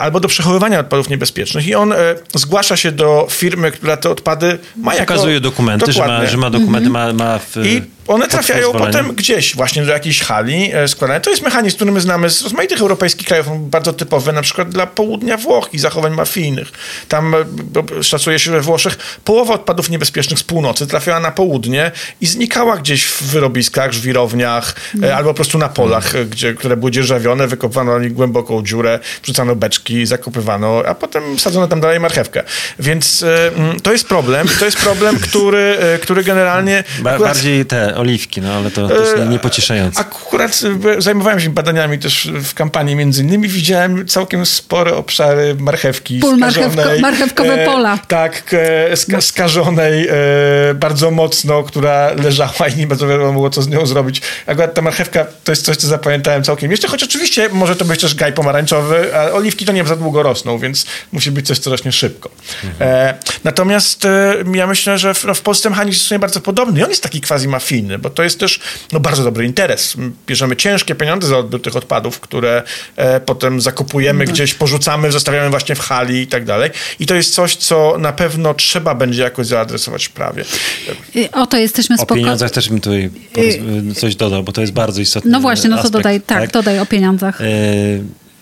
albo do przechowywania odpadów niebezpiecznych i on zgłasza się do firmy, która te odpady ma jako... Pokazuje dokumenty, że ma, że ma dokumenty, mhm. ma, ma w, I one trafiają potem gdzieś właśnie do jakiejś hali składane. To jest mechanizm, który my znamy z rozmaitych europejskich krajów, bardzo typowy, na przykład dla południa Włoch i zachowań mafijnych. Tam szacuje się, że we Włoszech połowa odpadów niebezpiecznych z północy trafiała na południe i znikała gdzieś w wyrobiskach, żwirowniach mm. albo po prostu na polach, mm. gdzie, które były dzierżawione, nich głęboką dziurę, wrzucano beczki, zakopywano, a potem sadzono tam dalej marchewkę. Więc y, to jest problem. To jest problem, który, który generalnie... Ba bardziej te oliwki, no ale to, to jest niepocieszające. Akurat zajmowałem się badaniami też w kampanii między innymi. Widziałem całkiem spore obszary marchewki Pól skażonej. Marchewko, marchewkowe pola. tak, ska skażonej, bardzo bardzo mocno, która leżała i nie bardzo wiadomo było, co z nią zrobić. Akurat ta marchewka to jest coś, co zapamiętałem całkiem jeszcze, choć oczywiście może to być też gaj pomarańczowy, a oliwki to nie za długo rosną, więc musi być coś, co rośnie szybko. Mhm. E, natomiast e, ja myślę, że w, no, w Polsce mechanizm jest bardzo podobny i on jest taki quasi mafijny, bo to jest też no, bardzo dobry interes. Bierzemy ciężkie pieniądze za odbiór tych odpadów, które e, potem zakupujemy mhm. gdzieś, porzucamy, zostawiamy właśnie w hali i tak dalej. I to jest coś, co na pewno trzeba będzie jakoś zaadresować w prawie. O to jesteśmy spokojni. O pieniądzach też bym tutaj coś dodał, bo to jest bardzo istotne. No właśnie, no to aspekt, dodaj, tak, tak, dodaj o pieniądzach. E,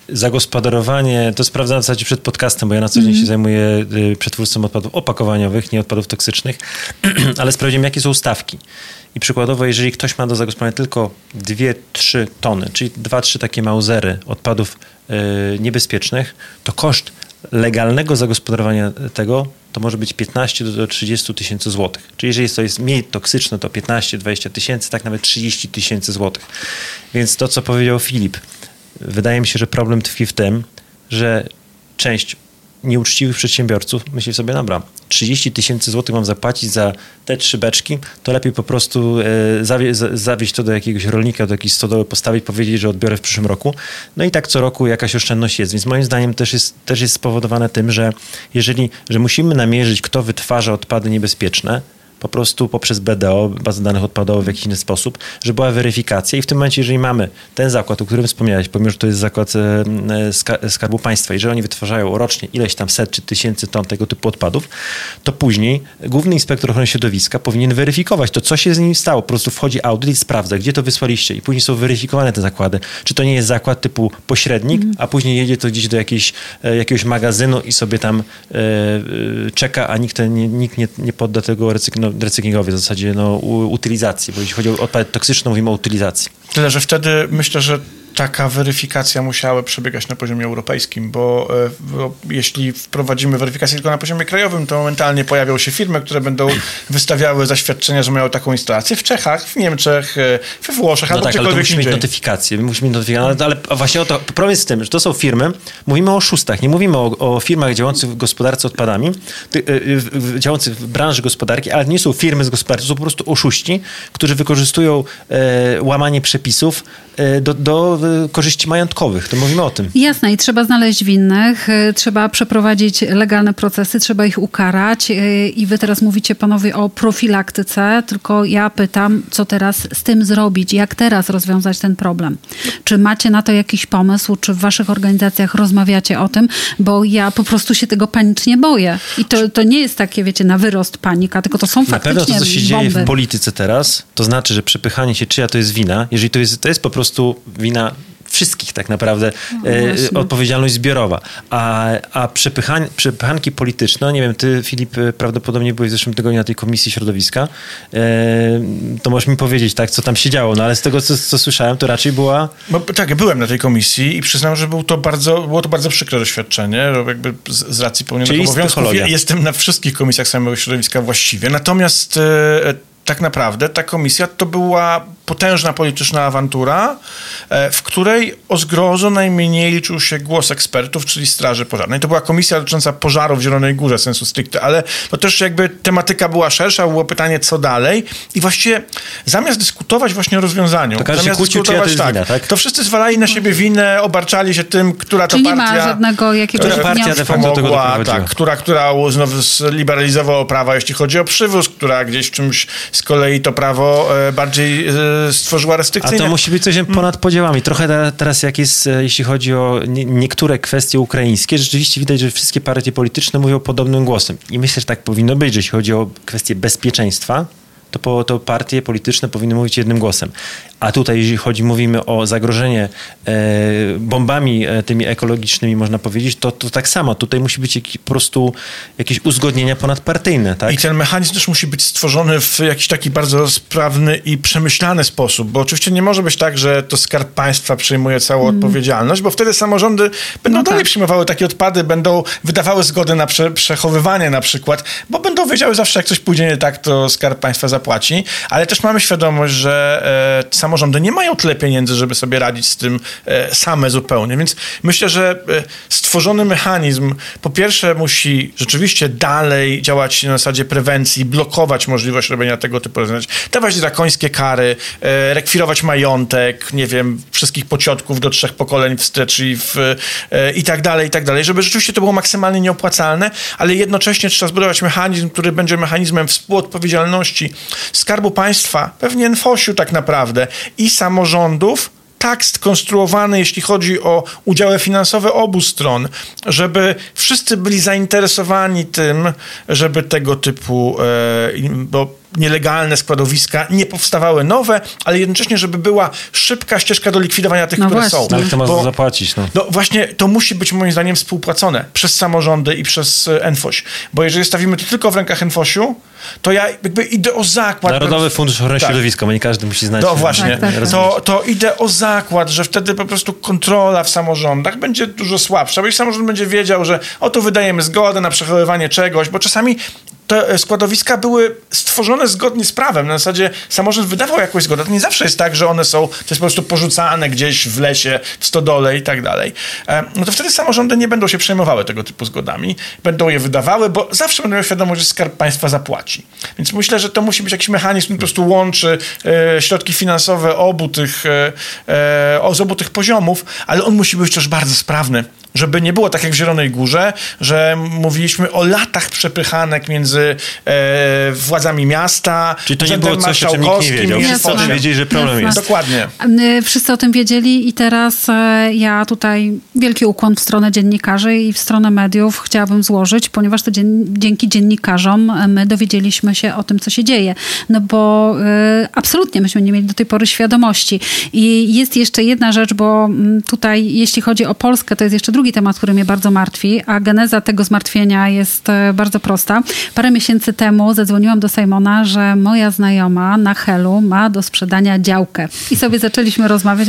zagospodarowanie, to sprawdzam w zasadzie przed podcastem, bo ja na co dzień mm. się zajmuję y, przetwórstwem odpadów opakowaniowych, nie odpadów toksycznych, ale sprawdziłem, jakie są stawki. I przykładowo, jeżeli ktoś ma do zagospodarowania tylko 2-3 tony, czyli 2-3 takie mauzery odpadów y, niebezpiecznych, to koszt legalnego zagospodarowania tego to może być 15 do 30 tysięcy złotych. Czyli jeżeli to jest mniej toksyczne, to 15-20 tysięcy, tak nawet 30 tysięcy złotych. Więc to, co powiedział Filip, wydaje mi się, że problem tkwi w tym, że część nieuczciwych przedsiębiorców myśli sobie, dobra, 30 tysięcy złotych mam zapłacić za te trzy beczki, to lepiej po prostu e, zawie, zawieźć to do jakiegoś rolnika, do jakiejś stodoły, postawić, powiedzieć, że odbiorę w przyszłym roku. No i tak co roku jakaś oszczędność jest. Więc moim zdaniem też jest, też jest spowodowane tym, że jeżeli, że musimy namierzyć, kto wytwarza odpady niebezpieczne, po prostu poprzez BDO, bazę danych odpadowych w jakiś inny sposób, że była weryfikacja i w tym momencie, jeżeli mamy ten zakład, o którym wspomniałeś, pomimo, że to jest zakład e, e, Skarbu Państwa i że oni wytwarzają rocznie ileś tam set czy tysięcy ton tego typu odpadów, to później Główny Inspektor Ochrony Środowiska powinien weryfikować to, co się z nimi stało. Po prostu wchodzi audyt i sprawdza, gdzie to wysłaliście i później są weryfikowane te zakłady. Czy to nie jest zakład typu pośrednik, mm. a później jedzie to gdzieś do jakiejś, e, jakiegoś magazynu i sobie tam e, czeka, a nikt, nie, nikt nie, nie podda tego recyklingu no, recyklingowej, w zasadzie no, utylizacji, bo jeśli chodzi o odpady toksyczne, mówimy o utylizacji. Tyle, że wtedy myślę, że taka weryfikacja musiała przebiegać na poziomie europejskim, bo, e, bo, jeśli wprowadzimy weryfikację tylko na poziomie krajowym, to momentalnie pojawią się firmy, które będą wystawiały zaświadczenia, że mają taką instalację w Czechach, w Niemczech, e, we Włoszech, no albo tak, ale to musimy mieć notyfikację, musimy mieć notyfikację, ale właśnie o to, problem jest z tym, że to są firmy, mówimy o oszustach, nie mówimy o, o firmach działających w gospodarce odpadami, ty, y, działających w branży gospodarki, ale nie są firmy z gospodarki, to są po prostu oszuści, którzy wykorzystują e, łamanie przepisów e, do, do korzyści majątkowych. To mówimy o tym. Jasne i trzeba znaleźć winnych, y, trzeba przeprowadzić legalne procesy, trzeba ich ukarać y, i wy teraz mówicie panowie o profilaktyce, tylko ja pytam, co teraz z tym zrobić, jak teraz rozwiązać ten problem? Czy macie na to jakiś pomysł, czy w waszych organizacjach rozmawiacie o tym, bo ja po prostu się tego panicznie boję. I to, to nie jest takie, wiecie, na wyrost panika, tylko to są na faktycznie Na pewno to, co się bomby. dzieje w polityce teraz, to znaczy, że przepychanie się czyja to jest wina, jeżeli to jest, to jest po prostu wina wszystkich tak naprawdę No e, odpowiedzialność zbiorowa. A, a przepychań, przepychanki polityczne, nie wiem, ty Filip e, prawdopodobnie byłeś w zeszłym tygodniu na tej Komisji Środowiska, e, to możesz mi powiedzieć, tak, co tam się działo, no ale z tego, co, co słyszałem, to raczej była... Bo, tak, byłem na tej komisji i przyznam, że był to bardzo, było to bardzo przykre doświadczenie, jakby z, z racji obowiązków. psychologia. Ja jestem na wszystkich komisjach samego środowiska właściwie. Natomiast e, tak naprawdę ta komisja to była potężna polityczna awantura, e, w której o zgrozo najmniej liczył się głos ekspertów, czyli Straży Pożarnej. To była komisja dotycząca pożaru w Zielonej Górze, sensu stricte, ale to też jakby tematyka była szersza, było pytanie, co dalej i właściwie zamiast dyskutować właśnie o rozwiązaniu, To się zamiast kłócił, czyja to dyskutować, jest wina, tak? to wszyscy zwalali na siebie winę, obarczali się tym, która Czyli to nie partia... ma żadnego jakiegoś Która partia de facto pomogła, tak, która, która znowu zliberalizowała prawa, jeśli chodzi o przywóz, która gdzieś czymś z kolei to prawo e, bardziej stworzyła A restrykcyjnie. to musi być coś ponad podziałami. Trochę te- teraz jak jest, e, jeśli chodzi o nie, niektóre kwestie ukraińskie, rzeczywiście widać, że wszystkie partie polityczne mówią podobnym głosem. I myślę, że tak powinno być, że jeśli chodzi o kwestie bezpieczeństwa, to, po, to partie polityczne powinny mówić jednym głosem. A tutaj, jeśli chodzi, mówimy o zagrożenie e, bombami e, tymi ekologicznymi, można powiedzieć, to, to tak samo. Tutaj musi być po prostu jakieś uzgodnienia ponadpartyjne, tak? I ten mechanizm też musi być stworzony w jakiś taki bardzo sprawny i przemyślany sposób, bo oczywiście nie może być tak, że to Skarb Państwa przyjmuje całą odpowiedzialność, bo wtedy samorządy będą No dalej tak. przyjmowały takie odpady, będą wydawały zgody na prze, przechowywanie na przykład, bo będą wiedziały zawsze, jak coś pójdzie nie tak, to Skarb Państwa zapłaci, ale też mamy świadomość, że e, samorządy nie mają tyle pieniędzy, żeby sobie radzić z tym e, same zupełnie, więc myślę, że e, stworzony mechanizm po pierwsze musi rzeczywiście dalej działać na zasadzie prewencji, blokować możliwość robienia tego typu rozwiązań, dawać drakońskie kary, e, rekwirować majątek, nie wiem, wszystkich pociotków do trzech pokoleń wstecz i, w, i tak dalej, i tak dalej, żeby rzeczywiście to było maksymalnie nieopłacalne, ale jednocześnie trzeba zbudować mechanizm, który będzie mechanizmem współodpowiedzialności Skarbu Państwa, pewnie NFOŚ-u tak naprawdę i samorządów, tak skonstruowany, jeśli chodzi o udziały finansowe obu stron, żeby wszyscy byli zainteresowani tym, żeby tego typu e, bo nielegalne składowiska nie powstawały nowe, ale jednocześnie, żeby była szybka ścieżka do likwidowania tych, No które właśnie. są. Ale kto ma Bo- zapłacić? No. no właśnie, to musi być moim zdaniem współpłacone przez samorządy i przez e, NFOŚ. Bo jeżeli stawimy to tylko w rękach NFOŚ-u, to ja jakby idę o zakład. Narodowy Fundusz Ochrony Tak. Środowiska, bo nie każdy musi znać. To e, właśnie, Tak, tak, tak. To, to idę o zakład, że wtedy po prostu kontrola w samorządach będzie dużo słabsza, bo jeśli samorząd będzie wiedział, że oto wydajemy zgodę na przechowywanie czegoś, bo czasami te składowiska były stworzone zgodnie z prawem. Na zasadzie samorząd wydawał jakąś zgodę. To nie zawsze jest tak, że one są, to jest po prostu porzucane gdzieś w lesie, w stodole i tak dalej. E, No to wtedy samorządy nie będą się przejmowały tego typu zgodami. Będą je wydawały, bo zawsze będą miały świadomość, że Skarb Państwa zapłaci. Więc myślę, że to musi być jakiś mechanizm, który po prostu łączy e, środki finansowe obu tych, e, z obu tych poziomów, ale on musi być też bardzo sprawny. Żeby nie było tak jak w Zielonej Górze, że mówiliśmy o latach przepychanek między e, władzami miasta, Czyli to nie było coś, o czym nikt nie wiedział. Wszyscy o tym wiedzieli, że problem Jasne. jest. Dokładnie. Y, Wszyscy o tym wiedzieli i teraz e, ja tutaj wielki ukłon w stronę dziennikarzy i w stronę mediów chciałabym złożyć, ponieważ to dzien- dzięki dziennikarzom e, my dowiedzieliśmy się o tym, co się dzieje. No bo y, absolutnie myśmy nie mieli do tej pory świadomości. I jest jeszcze jedna rzecz, bo tutaj jeśli chodzi o Polskę, to jest jeszcze drugi temat, który mnie bardzo martwi, a geneza tego zmartwienia jest bardzo prosta. Parę miesięcy temu zadzwoniłam do Simona, że moja znajoma na Helu ma do sprzedania działkę. I sobie zaczęliśmy rozmawiać.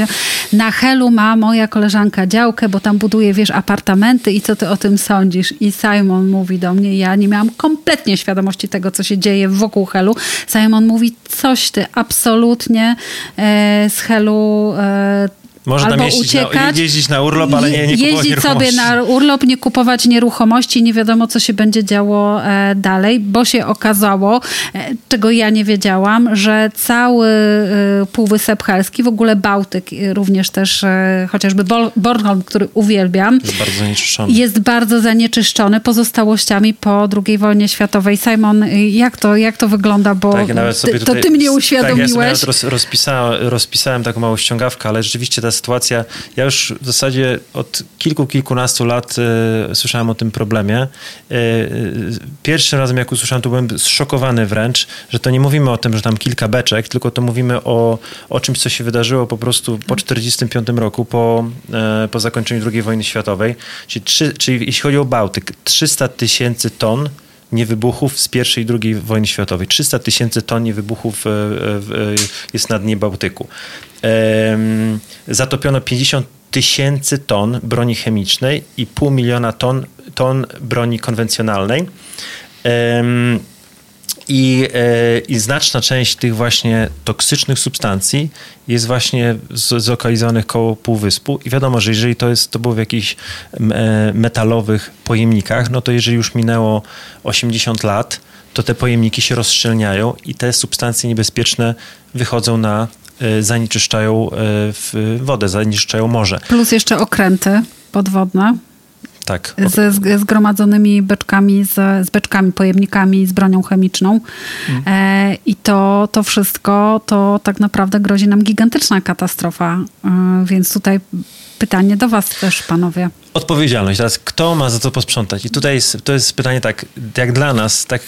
Na Helu ma moja koleżanka działkę, bo tam buduje, wiesz, apartamenty i co ty o tym sądzisz? I Simon mówi do mnie, ja nie miałam kompletnie świadomości tego, co się dzieje wokół Helu. Simon mówi, coś ty, absolutnie e, z Helu e, Można albo jeździć uciekać, na, jeździć na urlop, ale nie, nie kupować jeździć sobie na urlop, nie kupować nieruchomości, nie wiadomo, co się będzie działo e, dalej, bo się okazało, e, czego ja nie wiedziałam, że cały e, Półwysep Helski, w ogóle Bałtyk, również też chociażby Bol- Bornholm, który uwielbiam, Jest bardzo zanieczyszczony. jest bardzo zanieczyszczony pozostałościami po II wojnie światowej. Simon, jak to, jak to wygląda? Bo Tak, ja ty, tutaj, to ty mnie Tak, ja sobie uświadomiłeś. rozpisałem, rozpisałem taką małą ściągawkę, ale rzeczywiście ta sytuacja. Ja już w zasadzie od kilku, kilkunastu lat e, słyszałem o tym problemie. E, pierwszym razem, jak usłyszałem, to byłem zszokowany wręcz, że to nie mówimy o tym, że tam kilka beczek, tylko to mówimy o, o czymś, co się wydarzyło po prostu po 1945 roku, po, po zakończeniu II wojny światowej. Czyli, trzy, czyli jeśli chodzi o Bałtyk, 300 tysięcy ton niewybuchów z I i II wojny światowej. 300 tysięcy ton niewybuchów e, e, jest na dnie Bałtyku. Zatopiono 50 tysięcy ton broni chemicznej i pół miliona ton, ton broni konwencjonalnej. I, e, I, znaczna część tych właśnie toksycznych substancji jest właśnie zlokalizowanych koło półwyspu. I wiadomo, że jeżeli to, jest, to było w jakichś e, metalowych pojemnikach, no to jeżeli już minęło 80 lat, to te pojemniki się rozszczelniają i te substancje niebezpieczne wychodzą na, e, zanieczyszczają wodę, zanieczyszczają morze. Plus jeszcze okręty podwodne. Tak. Ze zgromadzonymi beczkami, z, z beczkami, pojemnikami, z bronią chemiczną. Mm. E, I to, to wszystko, to tak naprawdę grozi nam gigantyczna katastrofa. E, więc tutaj pytanie do was też, panowie. Odpowiedzialność. Teraz kto ma za to posprzątać? I tutaj jest, to jest pytanie tak, jak dla nas, tak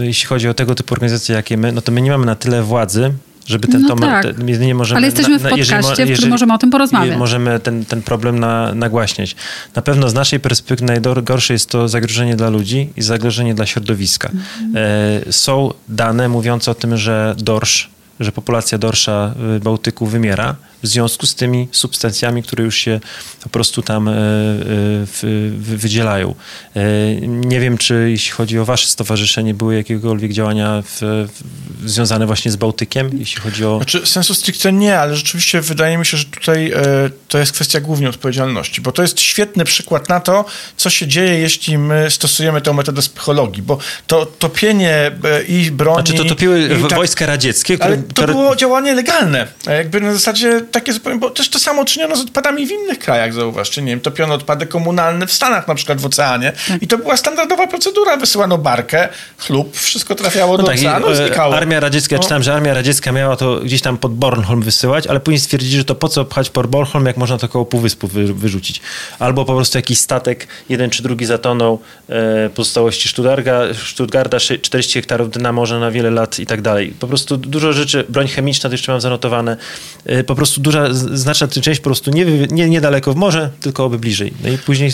jeśli chodzi o tego typu organizacje, jakie my, no to my nie mamy na tyle władzy, żeby ten no tak. jedynie możemy... Ale jesteśmy w podcaście, jeżeli, w którym możemy o tym porozmawiać. Możemy ten, ten problem na, nagłaśniać. Na pewno z naszej perspektywy najgorsze jest to zagrożenie dla ludzi i zagrożenie dla środowiska. Mhm. E, są dane mówiące o tym, że dorsz, że populacja dorsza w Bałtyku wymiera, w związku z tymi substancjami, które już się po prostu tam e, e, wydzielają. E, nie wiem, czy jeśli chodzi o wasze stowarzyszenie, były jakiekolwiek działania w, w, związane właśnie z Bałtykiem, jeśli chodzi o... Znaczy, sensu stricte nie, ale rzeczywiście wydaje mi się, że tutaj to jest kwestia głównie odpowiedzialności, bo to jest świetny przykład na to, co się dzieje, jeśli my stosujemy tę metodę psychologii, bo to topienie i broni... Znaczy to topiły tak, wojska radzieckie, które... Ale to było działanie legalne. Jakby na zasadzie takie zupełnie, bo też to samo czyniono z odpadami w innych krajach, zauważcie, nie wiem, topiono odpady komunalne w Stanach, na przykład w oceanie tak. i to była standardowa procedura, wysyłano barkę, chlub, wszystko trafiało no do tak, oceanu, i, e, znikało. Armia radziecka, ja no. czytałem, że armia radziecka miała to gdzieś tam pod Bornholm wysyłać, ale później stwierdzili, że to po co pchać pod Bornholm, jak można to koło półwyspu wy, wyrzucić. Albo po prostu jakiś statek, jeden czy drugi zatonął, e, pozostałości Stuttgarta, Stuttgarta 40 hektarów dna morza na wiele lat i tak dalej. Po prostu dużo rzeczy, broń chemiczna to jeszcze mam zanotowane, e, po prostu duża znaczna część po prostu nie, nie, niedaleko w morze, tylko oby bliżej. No i później...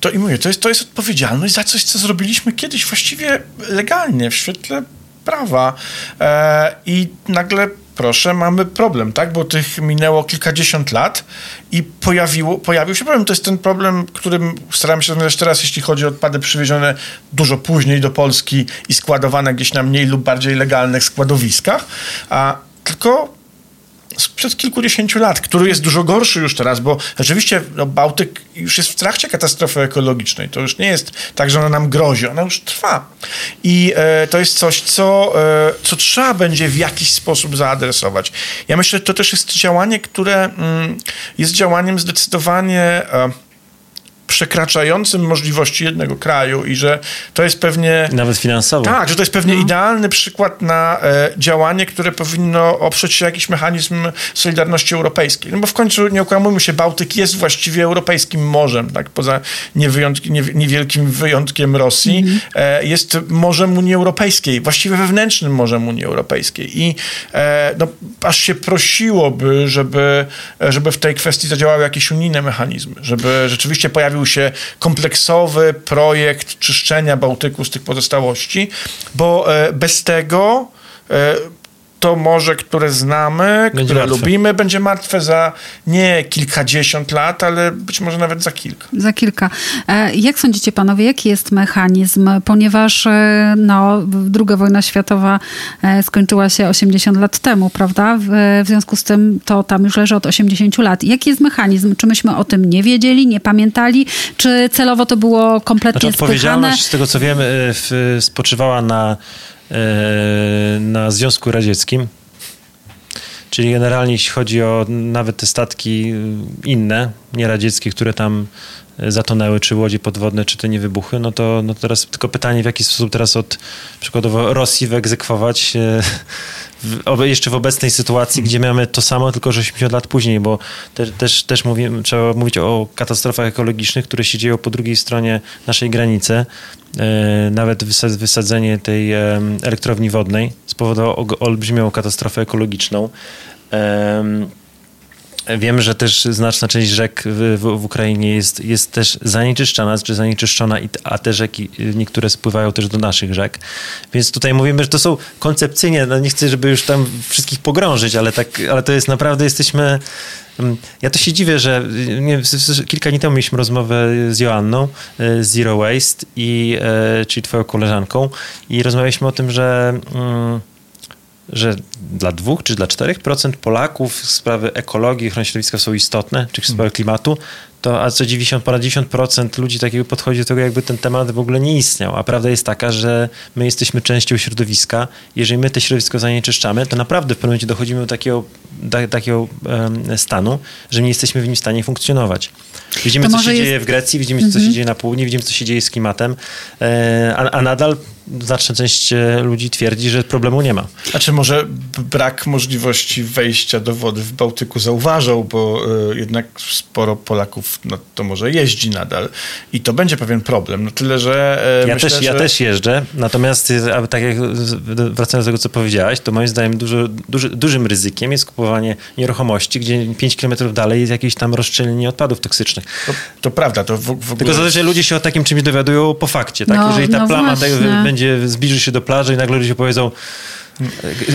To i mówię, to jest, to jest odpowiedzialność za coś, co zrobiliśmy kiedyś właściwie legalnie, w świetle prawa. E, I nagle proszę, mamy problem, tak? Bo tych minęło kilkadziesiąt lat i pojawiło, pojawił się problem. To jest ten problem, którym staramy się rozmawiać teraz, jeśli chodzi o odpady przywiezione dużo później do Polski i składowane gdzieś na mniej lub bardziej legalnych składowiskach. A tylko sprzed kilkudziesięciu lat, który jest dużo gorszy już teraz, bo rzeczywiście no, Bałtyk już jest w trakcie katastrofy ekologicznej. To już nie jest tak, że ona nam grozi, ona już trwa. I e, to jest coś, co, e, co trzeba będzie w jakiś sposób zaadresować. Ja myślę, że to też jest działanie, które mm, jest działaniem zdecydowanie... E, przekraczającym możliwości jednego kraju i że to jest pewnie... Nawet finansowo. Tak, że to jest pewnie no. idealny przykład na e, działanie, które powinno oprzeć się jakiś mechanizm Solidarności Europejskiej. No bo w końcu, nie okłamujmy się, Bałtyk jest właściwie europejskim morzem, tak, poza niewyjątki, nie, niewielkim wyjątkiem Rosji. Mm -hmm. e, jest morzem Unii Europejskiej, właściwie wewnętrznym morzem Unii Europejskiej i e, no, aż się prosiłoby, żeby, żeby w tej kwestii zadziałały jakieś unijne mechanizmy, żeby rzeczywiście pojawił pojawił się kompleksowy projekt czyszczenia Bałtyku z tych pozostałości, bo e, bez tego e, to morze, które znamy, będzie które martwe. lubimy, będzie martwe za nie kilkadziesiąt lat, ale być może nawet za kilka. Za kilka. E, jak sądzicie panowie, jaki jest mechanizm? Ponieważ e, no, II wojna światowa e, skończyła się 80 lat temu, prawda? W związku z tym to tam już leży od 80 lat. Jaki jest mechanizm? Czy myśmy o tym nie wiedzieli, nie pamiętali? Czy celowo to było kompletnie znaczy, odpowiedzialność, z tego co wiemy, spoczywała na na Związku Radzieckim. Czyli generalnie jeśli chodzi o nawet te statki inne, nieradzieckie, które tam zatonęły, czy łodzie podwodne, czy te nie wybuchy, no to no teraz tylko pytanie, w jaki sposób teraz od przykładowo Rosji wyegzekwować e, w, jeszcze w obecnej sytuacji, gdzie mamy to samo, tylko że 80 lat później, bo te, też, też trzeba mówić o katastrofach ekologicznych, które się dzieją po drugiej stronie naszej granicy. E, nawet wysadzenie tej elektrowni wodnej spowodowało olbrzymią katastrofę ekologiczną. Wiem, że też znaczna część rzek w, w, Ukrainie jest, jest też zanieczyszczona, czy zanieczyszczona, a te rzeki niektóre spływają też do naszych rzek. Więc tutaj mówimy, że to są koncepcyjnie, no nie chcę, żeby już tam wszystkich pogrążyć, ale, tak, ale to jest naprawdę, jesteśmy... Mm, ja to się dziwię, że nie, kilka dni temu mieliśmy rozmowę z Joanną z e, Zero Waste, i, czyli twoją koleżanką i rozmawialiśmy o tym, że... Mm, że dla dwóch czy dla czterech procent Polaków sprawy ekologii, ochrony środowiska są istotne, czy sprawy klimatu, to a co 90, ponad 90% ludzi takiego podchodzi do tego, jakby ten temat w ogóle nie istniał. A prawda jest taka, że my jesteśmy częścią środowiska. Jeżeli my to środowisko zanieczyszczamy, to naprawdę w pewnym momencie dochodzimy do takiego, do takiego um, stanu, że nie jesteśmy w nim stanie funkcjonować. Widzimy, co się jest... dzieje w Grecji, widzimy, co się mhm. dzieje na południu, widzimy, co się dzieje z klimatem, e, a, a nadal znaczna część e, ludzi twierdzi, że problemu nie ma. A czy może brak możliwości wejścia do wody w Bałtyku zauważał, bo y, jednak sporo Polaków no, to może jeździ nadal i to będzie pewien problem. No tyle, że y, ja, myślę, też, że... ja też jeżdżę, natomiast tak jak wracając do tego, co powiedziałaś, to moim zdaniem dużo, duży, dużym ryzykiem jest kupowanie nieruchomości, gdzie 5 kilometrów dalej jest jakieś tam rozszczelnienie odpadów toksycznych. To, to prawda. To w, w ogóle... Tylko zazwyczaj ludzie się o takim czymś dowiadują po fakcie. Tak? No, Jeżeli ta no plama tak, będzie będzie, zbliży się do plaży i nagle ludzie powiedzą,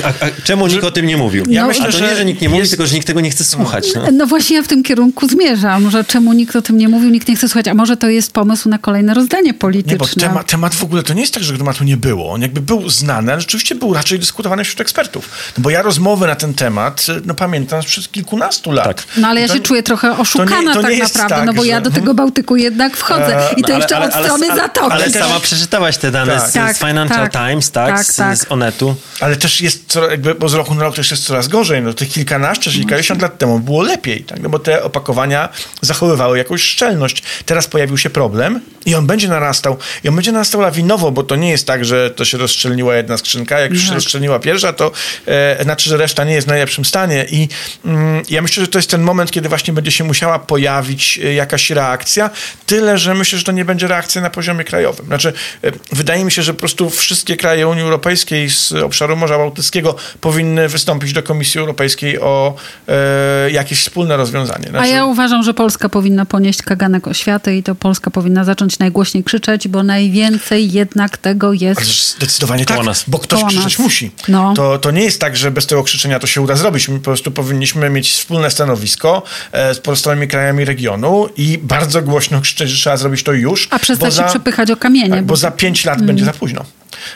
a, a, czemu nikt o tym nie mówił? Ja no, myślę, a to nie, że nikt nie mówi, jest... tylko że nikt tego nie chce słuchać. No. no. właśnie ja w tym kierunku zmierzam, że czemu nikt o tym nie mówił, nikt nie chce słuchać, a może to jest pomysł na kolejne rozdanie polityczne. Nie, bo temat, temat w ogóle to nie jest tak, że tematu nie było. On jakby był znany, ale rzeczywiście był raczej dyskutowany wśród ekspertów. No bo ja rozmowy na ten temat, no pamiętam sprzed kilkunastu lat. Tak. No ale ja to, się czuję trochę oszukana to nie, to nie tak naprawdę, tak, no bo że... ja do tego Bałtyku jednak wchodzę e, i to no, jeszcze ale, od ale, strony ale, Zatoki. Ale sama przeczytałaś te dane tak. z, z, Financial tak, Times, tak, tak, z, tak. z Onetu. Ale też jest co jakby, bo z roku na rok też jest coraz gorzej. No tych kilkanaście czy kilkadziesiąt lat temu było lepiej, tak? no bo te opakowania zachowywały jakąś szczelność. Teraz pojawił się problem i on będzie narastał. I on będzie narastał lawinowo, bo to nie jest tak, że to się rozszczelniła jedna skrzynka. Jak już się tak. rozszczelniła pierwsza, to e, znaczy, że reszta nie jest w najlepszym stanie. I mm, ja myślę, że to jest ten moment, kiedy właśnie będzie się musiała pojawić e, jakaś reakcja. Tyle, że myślę, że to nie będzie reakcja na poziomie krajowym. Znaczy, e, wydaje mi się, że po prostu wszystkie kraje Unii Europejskiej z obszaru Morza Bałtyckiego powinny wystąpić do Komisji Europejskiej o e, jakieś wspólne rozwiązanie. Znaczy... A ja uważam, że Polska powinna ponieść kaganek oświaty i to Polska powinna zacząć najgłośniej krzyczeć, bo najwięcej jednak tego jest... Ale zdecydowanie tak, nas. bo ktoś krzyczeć musi. No. To, to nie jest tak, że bez tego krzyczenia to się uda zrobić. My po prostu powinniśmy mieć wspólne stanowisko e, z pozostałymi krajami regionu i bardzo głośno krzyczeć, że trzeba zrobić to już. A przestać się przepychać o kamienie. Tak, bo, bo za pięć lat mm. będzie za późno.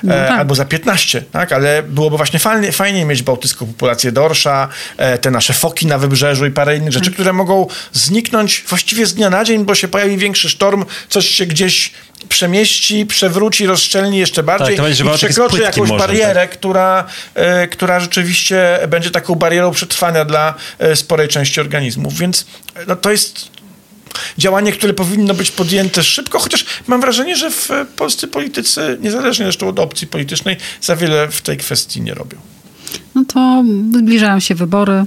No e, tak. albo za 15, tak? Ale byłoby właśnie fajnie, fajnie mieć bałtycką populację dorsza, e, te nasze foki na wybrzeżu i parę innych rzeczy, tak. które mogą zniknąć właściwie z dnia na dzień, bo się pojawi większy sztorm, coś się gdzieś przemieści, przewróci, rozszczelni jeszcze bardziej tak, i przekroczy jakąś może, barierę, tak. która, e, która rzeczywiście będzie taką barierą przetrwania dla e, sporej części organizmów. Więc no, to jest działanie, które powinno być podjęte szybko, chociaż mam wrażenie, że w polscy politycy, niezależnie zresztą od opcji politycznej, za wiele w tej kwestii nie robią. No to zbliżają się wybory.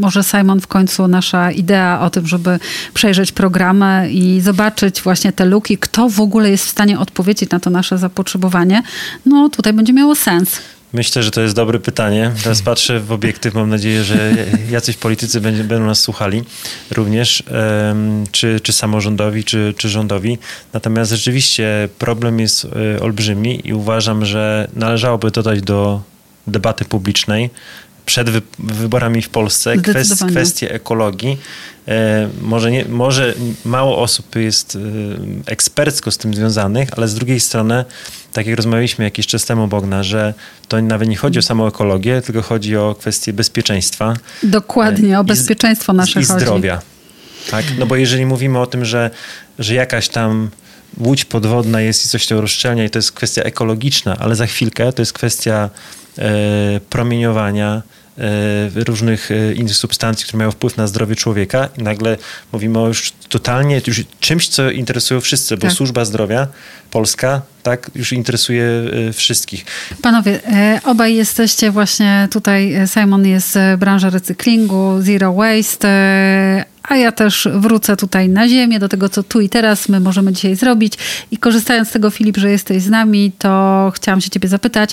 Może Simon w końcu nasza idea o tym, żeby przejrzeć programy i zobaczyć właśnie te luki, kto w ogóle jest w stanie odpowiedzieć na to nasze zapotrzebowanie, no tutaj będzie miało sens. Myślę, że to jest dobre pytanie. Teraz patrzę w obiektyw, mam nadzieję, że jacyś politycy będą nas słuchali również, czy, czy samorządowi, czy, czy rządowi. Natomiast rzeczywiście problem jest e, olbrzymi i uważam, że należałoby dodać do debaty publicznej przed wy wyborami w Polsce kwest kwestie ekologii. E, może, nie, może mało osób jest e, ekspercko z tym związanych, ale z drugiej strony, tak jak rozmawialiśmy jakiś czas temu, Bogna, że to nawet nie chodzi o samą ekologię, tylko chodzi o kwestię bezpieczeństwa. Dokładnie, o bezpieczeństwo nasze i, chodzi. I zdrowia. Tak? No bo jeżeli mówimy o tym, że, że jakaś tam łódź podwodna jest i coś to rozszczelnia i to jest kwestia ekologiczna, ale za chwilkę to jest kwestia e, promieniowania, e, różnych e, innych substancji, które mają wpływ na zdrowie człowieka i nagle mówimy o już totalnie już czymś, co interesuje wszyscy, bo Tak. służba zdrowia polska tak już interesuje e, wszystkich. Panowie, e, obaj jesteście właśnie tutaj, e, Simon jest z branży recyklingu, zero waste, e, a ja też wrócę tutaj na ziemię, do tego, co tu i teraz my możemy dzisiaj zrobić. I korzystając z tego, Filip, że jesteś z nami, to chciałam się ciebie zapytać,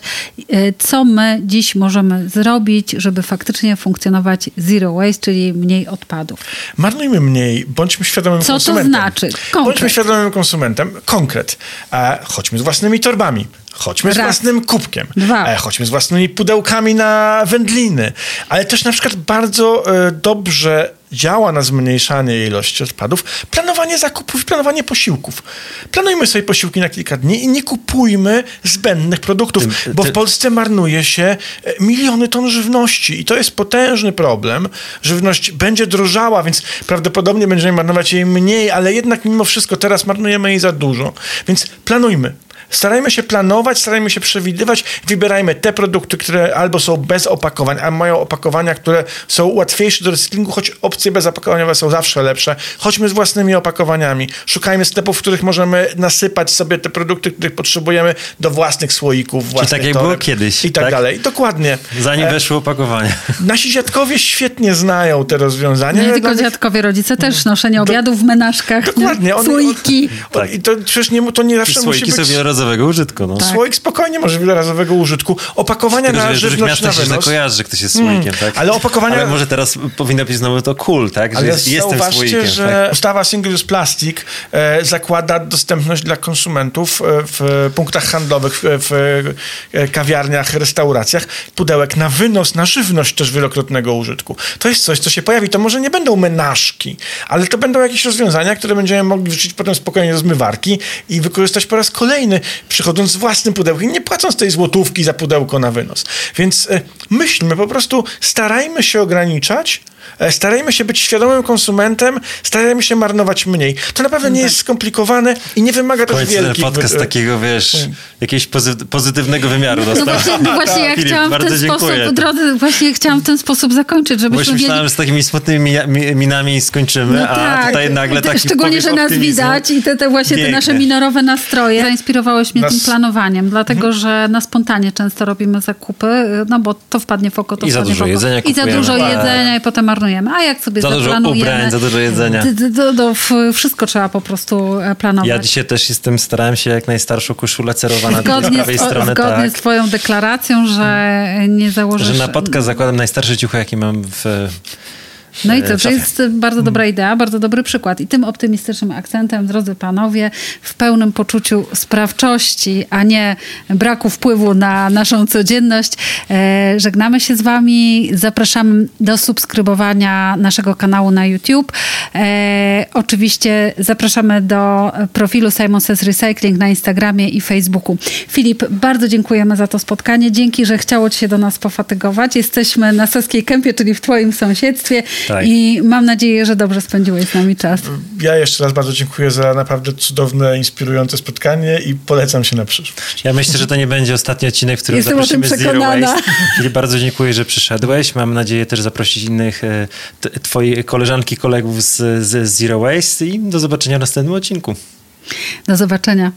e, co my dziś możemy zrobić, żeby faktycznie funkcjonować zero waste, czyli mniej odpadów. Marnujmy mniej, bądźmy świadomym Co to konsumentem. znaczy? Konkret. Bądźmy świadomym konsumentem. Konkret. E, chodźmy z własnymi torbami. Chodźmy z Raz. własnym kubkiem. Dwa. E, chodźmy z własnymi pudełkami na wędliny. Ale też na przykład bardzo dobrze działa na zmniejszanie ilości odpadów planowanie zakupów i planowanie posiłków. Planujmy sobie posiłki na kilka dni i nie kupujmy zbędnych produktów, Tym- bo ty- w Polsce marnuje się e, miliony ton żywności i to jest potężny problem. Żywność będzie drożała, więc prawdopodobnie będziemy marnować jej mniej, ale jednak mimo wszystko teraz marnujemy jej za dużo. Więc planujmy. Starajmy się planować, starajmy się przewidywać, wybierajmy te produkty, które albo są bez opakowań, a mają opakowania, które są łatwiejsze do recyklingu, choć opcje bezopakowaniowe są zawsze lepsze. Chodźmy z własnymi opakowaniami. Szukajmy sklepów, w których możemy nasypać sobie te produkty, których potrzebujemy do własnych słoików, własnych tak jak było toreb kiedyś, I tak, tak? dalej. Dokładnie. Zanim E, weszły opakowania. Nasi dziadkowie świetnie znają te rozwiązania. Nie ale tylko dziadkowie, rodzice też noszenie obiadów w menażkach, Dokładnie. Oni- słoiki. Tak. I to przecież nie, to nie zawsze musi być... wielorazowego użytku. No. Tak. Słoik spokojnie może wielorazowego użytku. Opakowania Tylko, na że żywność na miastach się wynos. kojarzy, że ktoś jest słoikiem, tak? ale opakowania- Ale może teraz powinno być znowu to cool, tak? Że Ale jest, jestem zauważcie, słoikiem, że tak? ustawa Single Use Plastic e, zakłada dostępność dla konsumentów e, w punktach handlowych, w, w e, kawiarniach, restauracjach, pudełek na wynos, na żywność też wielokrotnego użytku. To jest coś, co się pojawi. To może nie będą menażki, ale to będą jakieś rozwiązania, które będziemy mogli wrzucić potem spokojnie do zmywarki i wykorzystać po raz kolejny, przychodząc z własnym pudełkiem, nie płacąc tej złotówki za pudełko na wynos. Więc e, myślmy, po prostu starajmy się ograniczać, starajmy się być świadomym konsumentem, starajmy się marnować mniej. To naprawdę nie jest skomplikowane i nie wymaga też wielkich... podcast takiego, wiesz, jakiegoś pozy- pozytywnego wymiaru No dostał. właśnie, no właśnie ja Filip, chciałam w bardzo ten dziękuję. sposób, drodzy, właśnie chciałam w ten sposób zakończyć, Bo żebyśmy mieli... myślałem, że z takimi smutnymi minami skończymy, No a tak. tutaj nagle Te- taki Szczególnie, że nas widać i te, te właśnie te Piękne. nasze minorowe nastroje. Zainspirowałeś mnie Nas- tym planowaniem, dlatego Mhm. że na spontanie często robimy zakupy, no bo to wpadnie w oko, to I za wpadnie dużo w oko. jedzenia I za dużo Tak. jedzenia i potem marnujemy. A jak sobie Za dużo zaplanujemy... ubrań, za dużo jedzenia. do- wszystko trzeba po prostu e, planować. Ja dzisiaj też jestem, starałem się jak najstarszą koszulę cerowana do prawej z, strony, zgodnie tak. z twoją deklaracją, że nie założysz... Że na podcast zakładam najstarsze ciuchy, jakie mam w No i e, co, to jest bardzo dobra idea, bardzo dobry przykład. I tym optymistycznym akcentem, drodzy panowie, w pełnym poczuciu sprawczości, a nie braku wpływu na naszą codzienność, e, żegnamy się z wami. Zapraszamy do subskrybowania naszego kanału na YouTube. E, oczywiście zapraszamy do profilu Simon Says Recycling na Instagramie i Facebooku. Filip, bardzo dziękujemy za to spotkanie. Dzięki, że chciało ci się do nas pofatygować. Jesteśmy na Saskiej Kępie, czyli w twoim sąsiedztwie. Tak. I mam nadzieję, że dobrze spędziłeś z nami czas. Ja jeszcze raz bardzo dziękuję za naprawdę cudowne, inspirujące spotkanie i polecam się na przyszłość. Ja myślę, że to nie będzie ostatni odcinek, w którym Jestem o tym zaprosimy Zero przekonana. Waste. Czyli bardzo dziękuję, że przyszedłeś. Mam nadzieję też zaprosić innych e, t- twojej koleżanki, kolegów z, z Zero Waste i do zobaczenia w następnym odcinku. Do zobaczenia.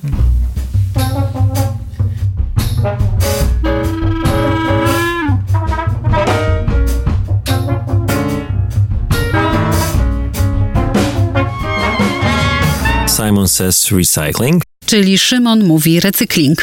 Simon Says Recycling. Czyli Szymon mówi recykling.